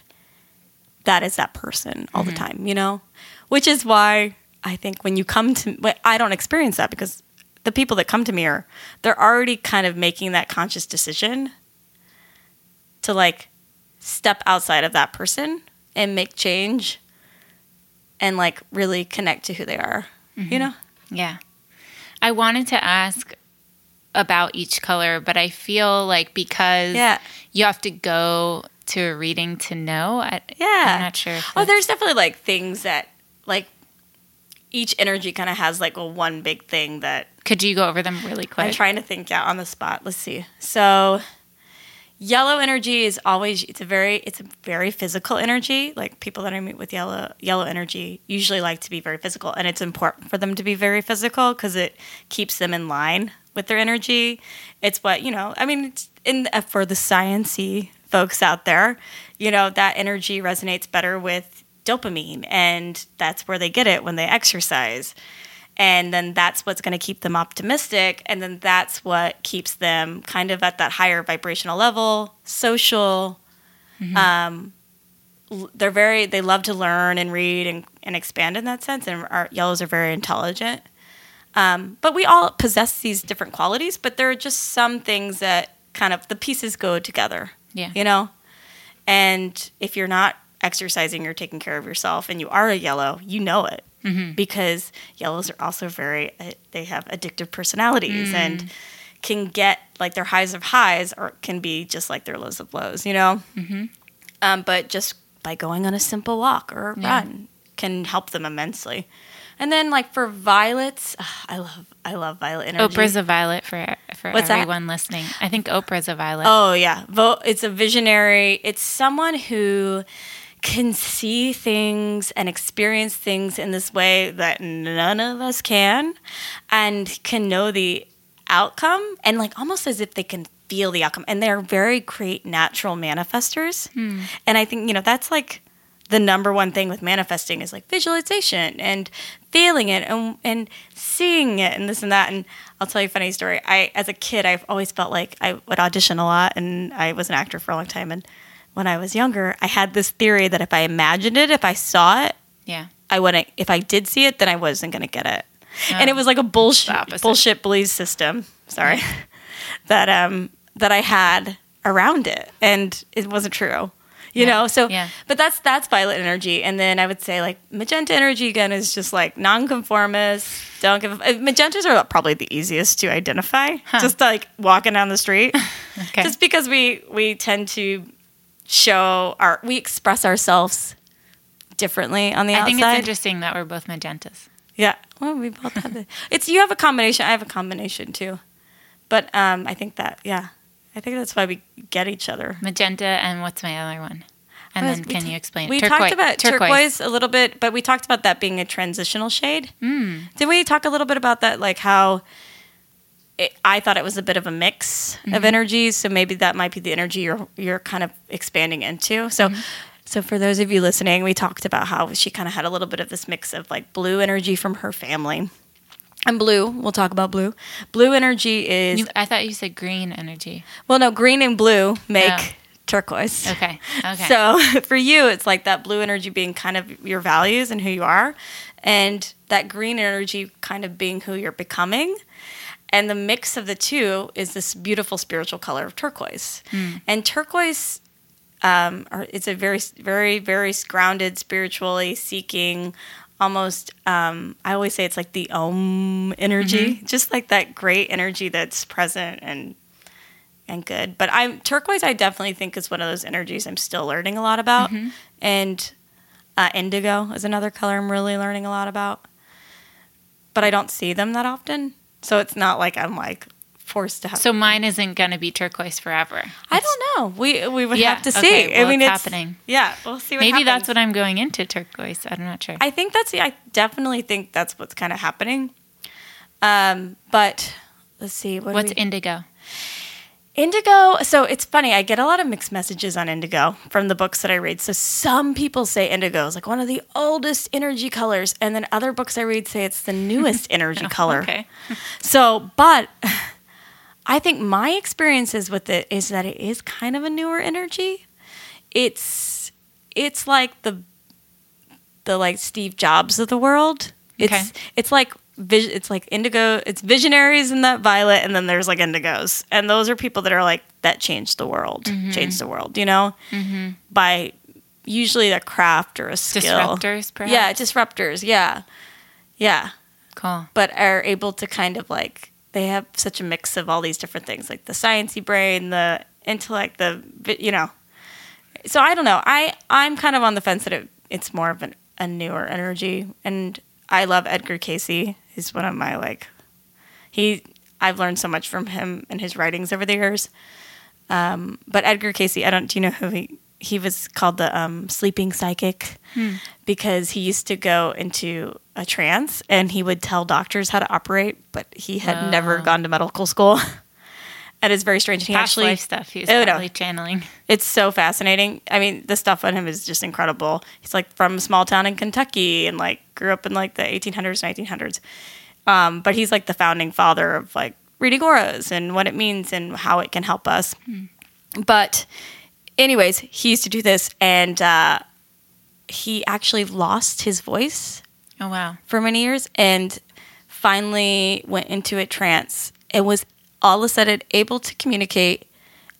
that is that person all the mm-hmm. time, you know? Which is why I think when you come to, I don't experience that because the people that come to me are, they're already kind of making that conscious decision to like step outside of that person and make change and like really connect to who they are, you mm-hmm. know? Yeah. I wanted to ask about each color, but I feel like because Yeah. you have to go to a reading to know. I, Yeah. I'm not sure. Oh, there's definitely like things that like each energy kind of has like a one big thing that Could you go over them really quick? I'm trying to think out on the spot. Let's see. So yellow energy is always it's a very it's a very physical energy. Like people that I meet with yellow yellow energy usually like to be very physical and it's important for them to be very physical cuz it keeps them in line with their energy. It's what, you know, I mean it's in uh, for the sciency folks out there, you know, that energy resonates better with dopamine and that's where they get it when they exercise. And then that's what's going to keep them optimistic and then that's what keeps them kind of at that higher vibrational level social um, they're very they love to learn and read and, and expand in that sense and our yellows are very intelligent um, but we all possess these different qualities but there are just some things that kind of the pieces go together Yeah. you know? And if you're not exercising or taking care of yourself and you are a yellow you know it. Because yellows are also very uh, they have addictive personalities and can get like their highs of highs or can be just like their lows of lows you know? Um, but just by going on a simple walk or a Yeah. run can help them immensely and then like for violets ah, i love i love violet energy Oprah's a violet for for What's that? everyone listening. I think Oprah's a violet. Oh yeah, Vo- it's a visionary. It's someone who can see things and experience things in this way that none of us can, and can know the outcome, and like almost as if they can feel the outcome. And they're very great natural manifestors. And I think you know that's like the number one thing with manifesting is like visualization and feeling it and, and seeing it and this and that. And I'll tell you a funny story. I, as a kid, I've always felt like I would audition a lot and I was an actor for a long time. And when I was younger, I had this theory that if I imagined it, if I saw it, Yeah. I wouldn't, if I did see it, then I wasn't going to get it. and Oh. it was like a bullshit, bullshit belief system. Sorry. that, um, that I had around it. And it wasn't true. You Yeah. know, so Yeah. but that's that's violet energy, and then I would say like magenta energy again is just like nonconformist. Don't give. uh, Magentas are probably the easiest to identify. Just like walking down the street, Okay. just because we we tend to show our we express ourselves differently on the outside. I outside. think it's interesting that we're both magentas. Yeah. Well, we both have it. It's you have a combination. I have a combination too, but um, I think that yeah, I think that's why we get each other. Magenta and what's my other one? And Well, then can ta- you explain? We Turquoise- talked about turquoise. a little bit, but we talked about that being a transitional shade. Mm. Did we talk a little bit about that? Like how it, I thought it was a bit of a mix Mm-hmm. of energies, so maybe that might be the energy you're you're kind of expanding into. So. Mm-hmm. So for those of you listening, we talked about how she kind of had a little bit of this mix of like blue energy from her family. And blue, we'll talk about blue. Blue energy is You, I thought you said green energy. well no, green and blue make Oh. turquoise. Okay. Okay. So for you, it's like that blue energy being kind of your values and who you are, and that green energy kind of being who you're becoming. And the mix of the two is this beautiful spiritual color of turquoise. And turquoise, um, it's a very, very, very grounded, spiritually seeking, almost. Um, I always say it's like the Om energy, just like that great energy that's present and and good. But I'm turquoise. I definitely think is one of those energies I'm still learning a lot about. And uh, indigo is another color I'm really learning a lot about. But I don't see them that often, so it's not like I'm like forced to have. so mine isn't going to be turquoise forever. I don't know. We we would Yeah, have to see. okay, well, I mean, it's it's happening. Yeah, we'll see. What Maybe that's what I'm going into turquoise. I'm not sure. I think that's. The I definitely think that's what's kind of happening. Um, but let's see. What What's we- indigo? Indigo. So it's funny. I get a lot of mixed messages on indigo from the books that I read. So some people say indigo is like one of the oldest energy colors, and then other books I read say it's the newest energy color. Okay. So, but I think my experiences with it is that it is kind of a newer energy. It's it's like the the like Steve Jobs of the world. It's Okay. it's like it's like indigo. It's visionaries in that violet, and then there's like indigos, and those are people that are like that changed the world, mm-hmm. changed the world. You know, mm-hmm. by usually a craft or a skill. Disruptors, perhaps? Yeah, disruptors. Yeah, yeah Cool. but are able to kind of like they have such a mix of all these different things like the sciencey brain the intellect the you know. So i don't know. I i'm kind of on the fence that it, it's more of an, a newer energy and i love Edgar Cayce he's one of my like he i've learned so much from him and his writings over the years. Um, but Edgar Cayce i don't do you know who he he was called the um, sleeping psychic? Because he used to go into a trance and he would tell doctors how to operate, but he had never Oh. gone to medical school. and it's very strange. He Past actually, life stuff. He was Oh, no. channeling. it's so fascinating. I mean, the stuff on him is just incredible. He's like from a small town in Kentucky and like grew up in like the 1800s, 1900s. Um, but he's like the founding father of like Rita Goras and what it means and how it can help us. But, anyways, he used to do this and uh, he actually lost his voice Oh wow. for many years and finally went into a trance and was all of a sudden able to communicate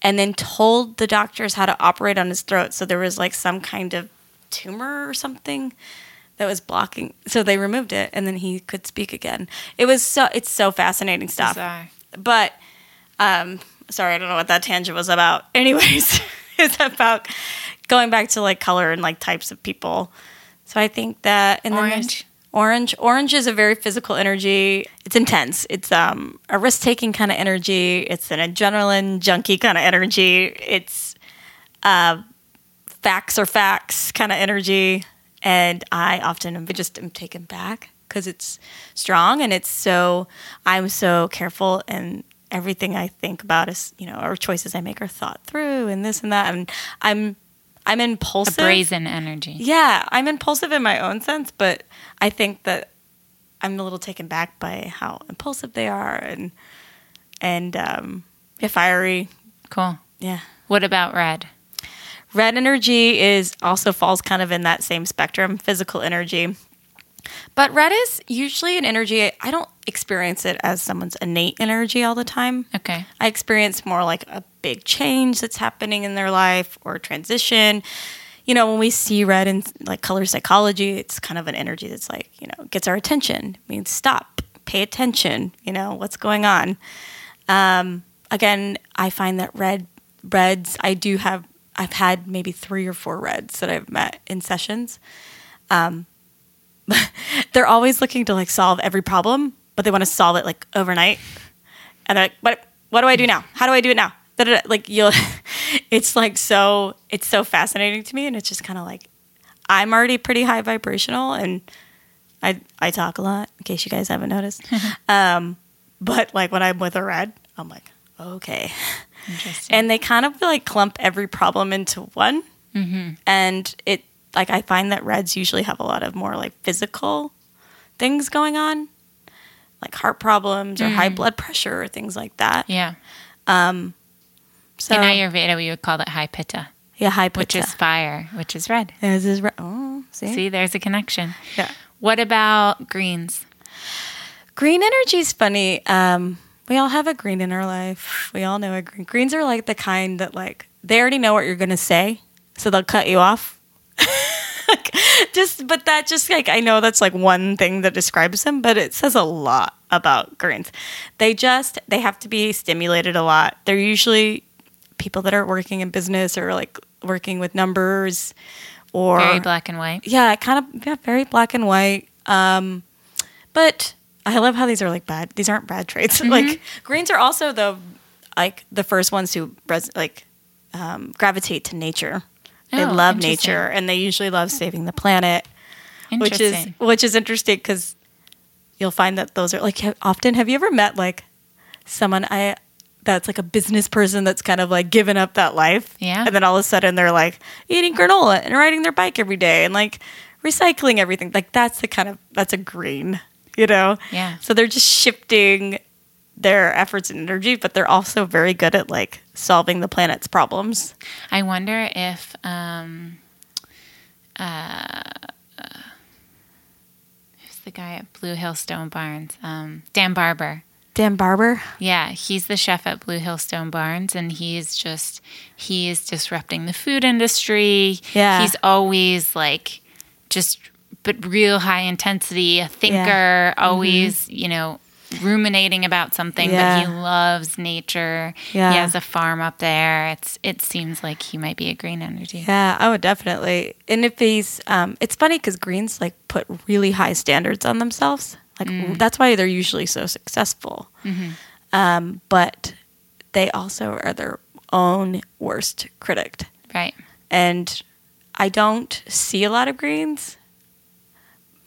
and then told the doctors how to operate on his throat. So there was like some kind of tumor or something that was blocking. So they removed it and then he could speak again. It was so, it's so fascinating stuff. Sorry. But, um, sorry, I don't know what that tangent was about. Anyways, it's about going back to like color and like types of people. So I think that and there's- Orange. Orange. Orange is a very physical energy. It's intense. It's um, a risk taking kind of energy. It's an adrenaline junkie kind of energy. It's uh, facts or facts kind of energy. And I often am just am taken back because it's strong and it's so, I'm so careful and everything I think about is, you know, or choices I make are thought through and this and that. And I'm, I'm A impulsive. brazen energy. Yeah, I'm impulsive in my own sense, but I think that I'm a little taken back by how impulsive they are and and um, fiery. Cool. Yeah, What about red? red energy is also falls kind of in that same spectrum, physical energy. But red is usually an energy I don't experience it as someone's innate energy all the time. Okay. I experience more like a big change that's happening in their life or transition. You know, when we see red in like color psychology, it's kind of an energy that's like, you know, gets our attention. It means stop, pay attention, you know, what's going on. Um, again, I find that red reds, I do have I've had maybe three or four reds that I've met in sessions. Um, they're always looking to like solve every problem, but they want to solve it like overnight. And they're like, what what do I do now? How do I do it now? Da-da-da. Like you'll it's like so it's so fascinating to me and it's just kind of like I'm already pretty high vibrational and I I talk a lot in case you guys haven't noticed. um but like when I'm with a red, I'm like, okay. Interesting. And they kind of like clump every problem into one. Mm-hmm. And it, like, I find that reds usually have a lot of more like physical things going on, like heart problems or high blood pressure or things like that. yeah. So, In Ayurveda, we would call that high pitta, yeah, high pitta, which is fire, which is red. This is re- oh, see? See, there's a connection. Yeah. What about greens? Green energy is funny. Um, we all have a green in our life. We all know a green. Greens are like the kind that like they already know what you're gonna say, so they'll cut you off. Like, just, but that just like I know that's like one thing that describes them, but it says a lot about greens. They just they have to be stimulated a lot. They're usually people that are working in business or like working with numbers or Very black and white. yeah, kind of yeah, very black and white. Um, but I love how these are like bad. These aren't bad traits. Like greens are also the like the first ones to res- like um, gravitate to nature. They Oh, love nature, and they usually love saving the planet, which is which is interesting because you'll find that those are like often. Have you ever met like someone I? That's like a business person that's kind of like given up that life. Yeah. And then all of a sudden they're like eating granola and riding their bike every day and like recycling everything. Like that's the kind of that's a green, you know? Yeah. So they're just shifting their efforts and energy, but they're also very good at like solving the planet's problems. I wonder if um, uh, who's the guy at Blue Hill Stone Barns? Um, Dan Barber. Dan Barber. Yeah, he's the chef at Blue Hill Stone Barns, and he's just he is disrupting the food industry. Yeah. he's always like just but real high intensity, a thinker, always you know ruminating about something. Yeah. But he loves nature. Yeah. he has a farm up there. It's it seems like he might be a green energy. Yeah, I would definitely. And if he's, um, it's funny because Greens like put really high standards on themselves. Like that's why they're usually so successful. Um, but they also are their own worst critic. Right. And I don't see a lot of Greens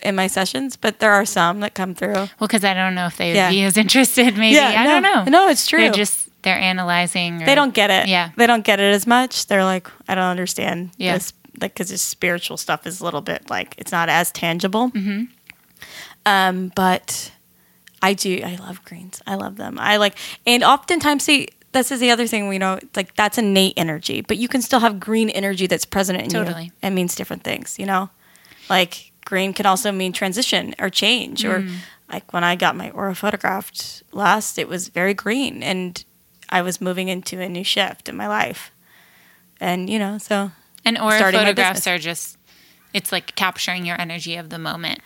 in my sessions, but there are some that come through. Well, because I don't know if they would Yeah. be as interested. Maybe yeah, I no, don't know. No, it's true. They're just they're analyzing. Or, they don't get it. Yeah. they don't get it as much. They're like, I don't understand Yeah. this, like because this spiritual stuff is a little bit like it's not as tangible. Mm-hmm. Um, but I do. I love greens. I love them. I like, and oftentimes, see, this is the other thing we know. It's like that's innate energy, but you can still have green energy that's present in Totally. you. It means different things. You know, like green can also mean transition or change or Mm. like when I got my aura photographed last, it was very green and I was moving into a new shift in my life. And you know, so And aura photographs are just it's like capturing your energy of the moment.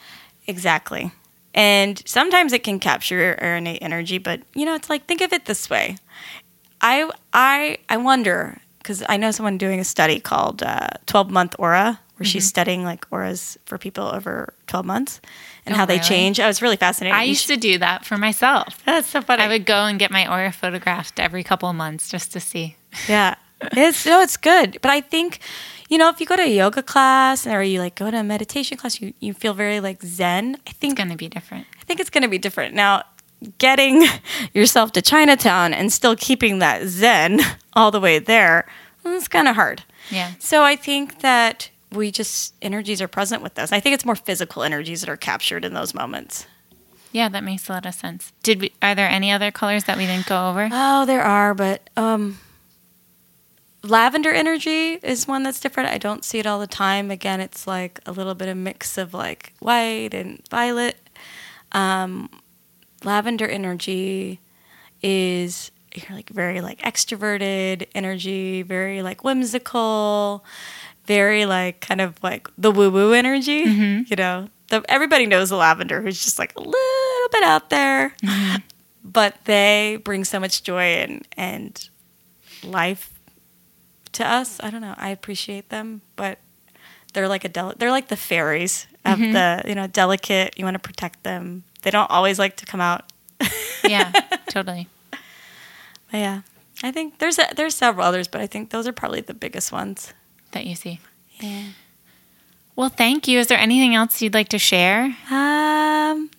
Exactly. And sometimes it can capture your innate energy, but you know, it's like think of it this way. I I I wonder because I know someone doing a study called uh, 12 month aura, where she's studying like auras for people over 12 months and Mm-hmm. Oh, how they really? change. I was really fascinated. I used to do that for myself. That's so funny. I would go and get my aura photographed every couple of months just to see. Yeah. It's no, it's good. But I think, you know, if you go to a yoga class or you like go to a meditation class, you, you feel very like zen. I think It's going to be different. I think it's gonna be different. Now, getting yourself to Chinatown and still keeping that zen all the way there, it's kind of hard. Yeah. So I think that we just energies are present with us. I think it's more physical energies that are captured in those moments. Yeah, that makes a lot of sense. Did we are there any other colors that we didn't go over? Oh, there are, but um, lavender energy is one that's different. I don't see it all the time. Again, it's like a little bit of mix of like white and violet. Um, lavender energy is you're like very like extroverted energy, very like whimsical, very like kind of like the woo woo energy. You know, the, everybody knows the lavender who's just like a little bit out there, but they bring so much joy and and life to us. I don't know. I appreciate them, but they're like a del- they're like the fairies of the you know delicate. You want to protect them. They don't always like to come out. yeah, totally. But yeah, I think there's a, there's several others, but I think those are probably the biggest ones. That you see. Yeah. Well, thank you. Is there anything else you'd like to share? Um.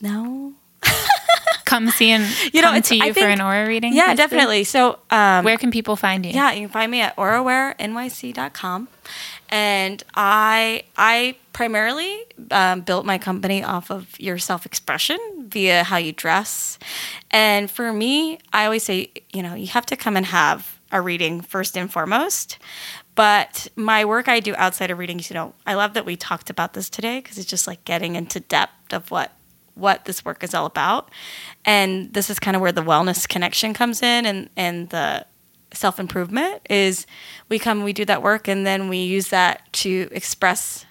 No. Come see and You know, come to you I for an aura reading. Yeah, definitely. So, um, Where can people find you? Yeah, you can find me at aurawarenyc.com. And I I primarily um, built my company off of your self expression via how you dress. And for me, I always say, you know, you have to come and have a reading first and foremost. But my work I do outside of readings, you know, I love that we talked about this today because it's just like getting into depth of what what this work is all about. And this is kind of where the wellness connection comes in and, and the self improvement is we come, we do that work, and then we use that to express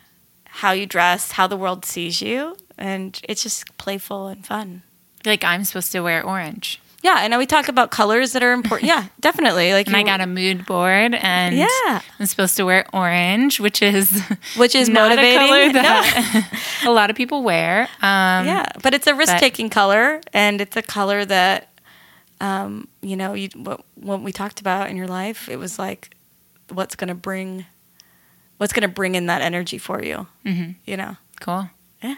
how you dress, how the world sees you. And it's just playful and fun. Like I'm supposed to wear orange. Yeah, and we talk about colors that are important. Yeah, definitely. Like And I got a mood board and Yeah. I'm supposed to wear orange, which is which is motivating. a color No. that a lot of people wear. Um, yeah, but it's a risk-taking color, and it's a color that, um, you know, you what what we talked about in your life. It was like, what's going to bring, what's going to bring in that energy for you. Mhm. You know. Cool. Yeah.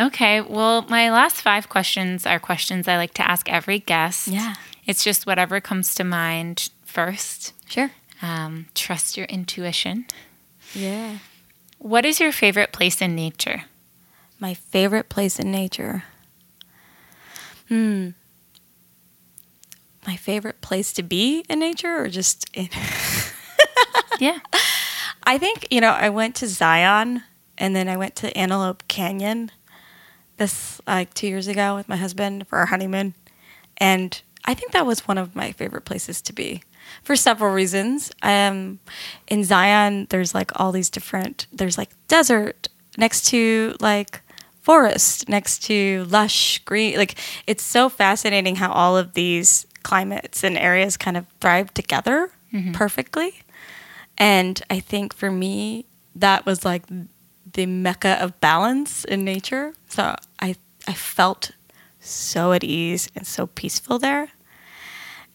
Okay. Well, my last five questions are questions I like to ask every guest. Yeah. It's just whatever comes to mind first. Sure. Um, trust your intuition. Yeah. What is your favorite place in nature? My favorite place in nature. Hmm. My favorite place to be in nature or just in Yeah. I think, you know, I went to Zion and then I went to Antelope Canyon this like 2 years ago with my husband for our honeymoon. And I think that was one of my favorite places to be for several reasons. Um, in Zion, there's like all these different, there's like desert next to like forest, next to lush green. Like it's so fascinating how all of these climates and areas kind of thrive together perfectly. And I think for me, that was like the mecca of balance in nature. So I, I felt so at ease and so peaceful there.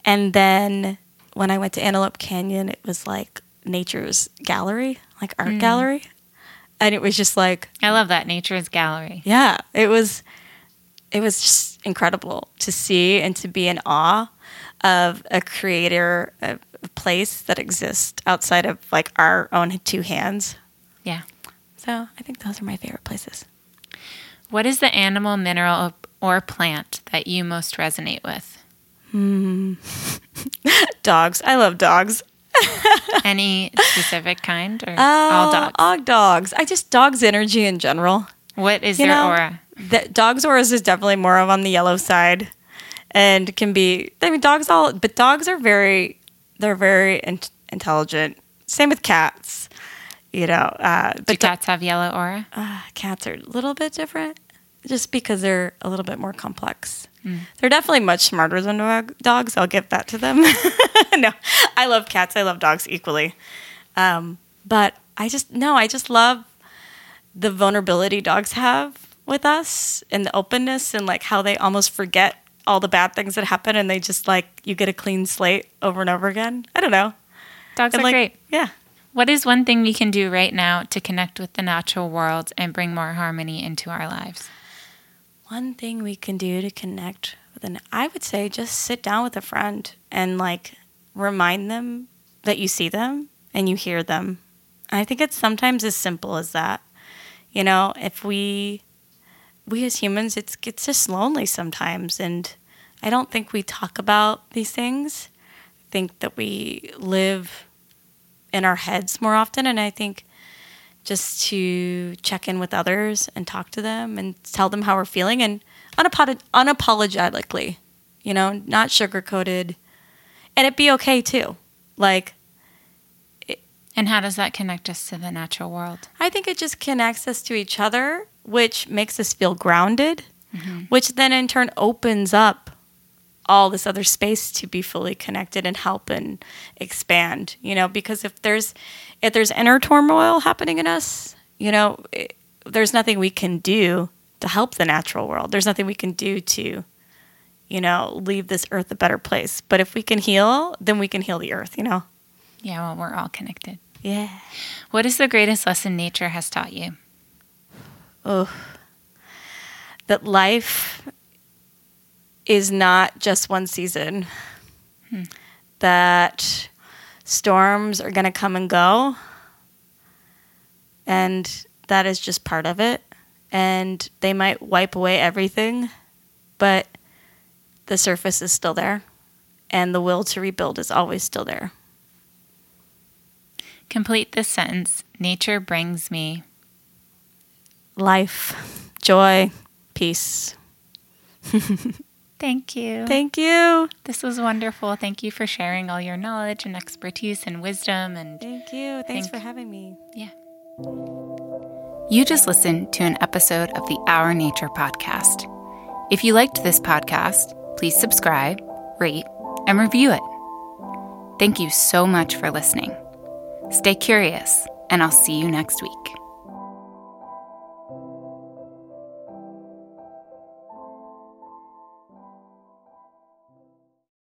And then when I went to Antelope Canyon, it was like nature's gallery, like art mm. gallery. And it was just like, I love that. Nature's gallery. yeah, it was it was just incredible to see and to be in awe of a creator a a place that exists outside of like our own two hands. Yeah. So I think those are my favorite places. What is the animal, mineral, or plant that you most resonate with? Dogs. I love dogs. Any specific kind or Uh, all dogs? All dogs. I just dogs energy in general. What is you their know, aura? The dogs auras is definitely more of on the yellow side, and can be. I mean, dogs all, but dogs are very, they're very in, intelligent. Same with cats, you know. Uh, Do cats have yellow aura? uh, cats are a little bit different, just because they're a little bit more complex. They're definitely much smarter than dog- dogs. I'll give that to them. no, I love cats. I love dogs equally. Um, but I just no, I just love the vulnerability dogs have with us and the openness and like how they almost forget all the bad things that happen and they just like you get a clean slate over and over again. I don't know. Dogs And, are like, great. Yeah. What is one thing we can do right now to connect with the natural world and bring more harmony into our lives? One thing we can do to connect with an I would say just sit down with a friend and like remind them that you see them and you hear them. I think it's sometimes as simple as that. You know, if we we as humans it's it's just lonely sometimes and I don't think we talk about these things. I think that we live in our heads more often and I think just to check in with others and talk to them and tell them how we're feeling and unapod- unapologetically, you know, not sugar coated. And it be okay too. Like, And how does that connect us to the natural world? I think it just connects us to each other, which makes us feel grounded, mm-hmm. which then in turn opens up all this other space to be fully connected and help and expand, you know, because if there's if there's inner turmoil happening in us, you know, it, there's nothing we can do to help the natural world. There's nothing we can do to you know, leave this earth a better place. But if we can heal, then we can heal the earth, you know. Yeah, well, we're all connected. Yeah. What is the greatest lesson nature has taught you? oh, that life is not just one season. Hmm. That storms are going to come and go. And that is just part of it. And they might wipe away everything, but the surface is still there. And the will to rebuild is always still there. Complete this sentence Nature brings me. Life, joy, peace. Thank you. Thank you. this was wonderful. Thank you for sharing all your knowledge and expertise and wisdom. And Thank you. Thanks Thank- for having me. yeah. You just listened to an episode of the Our Nature podcast. If you liked this podcast, please subscribe, rate, and review it. Thank you so much for listening. Stay curious, and I'll see you next week.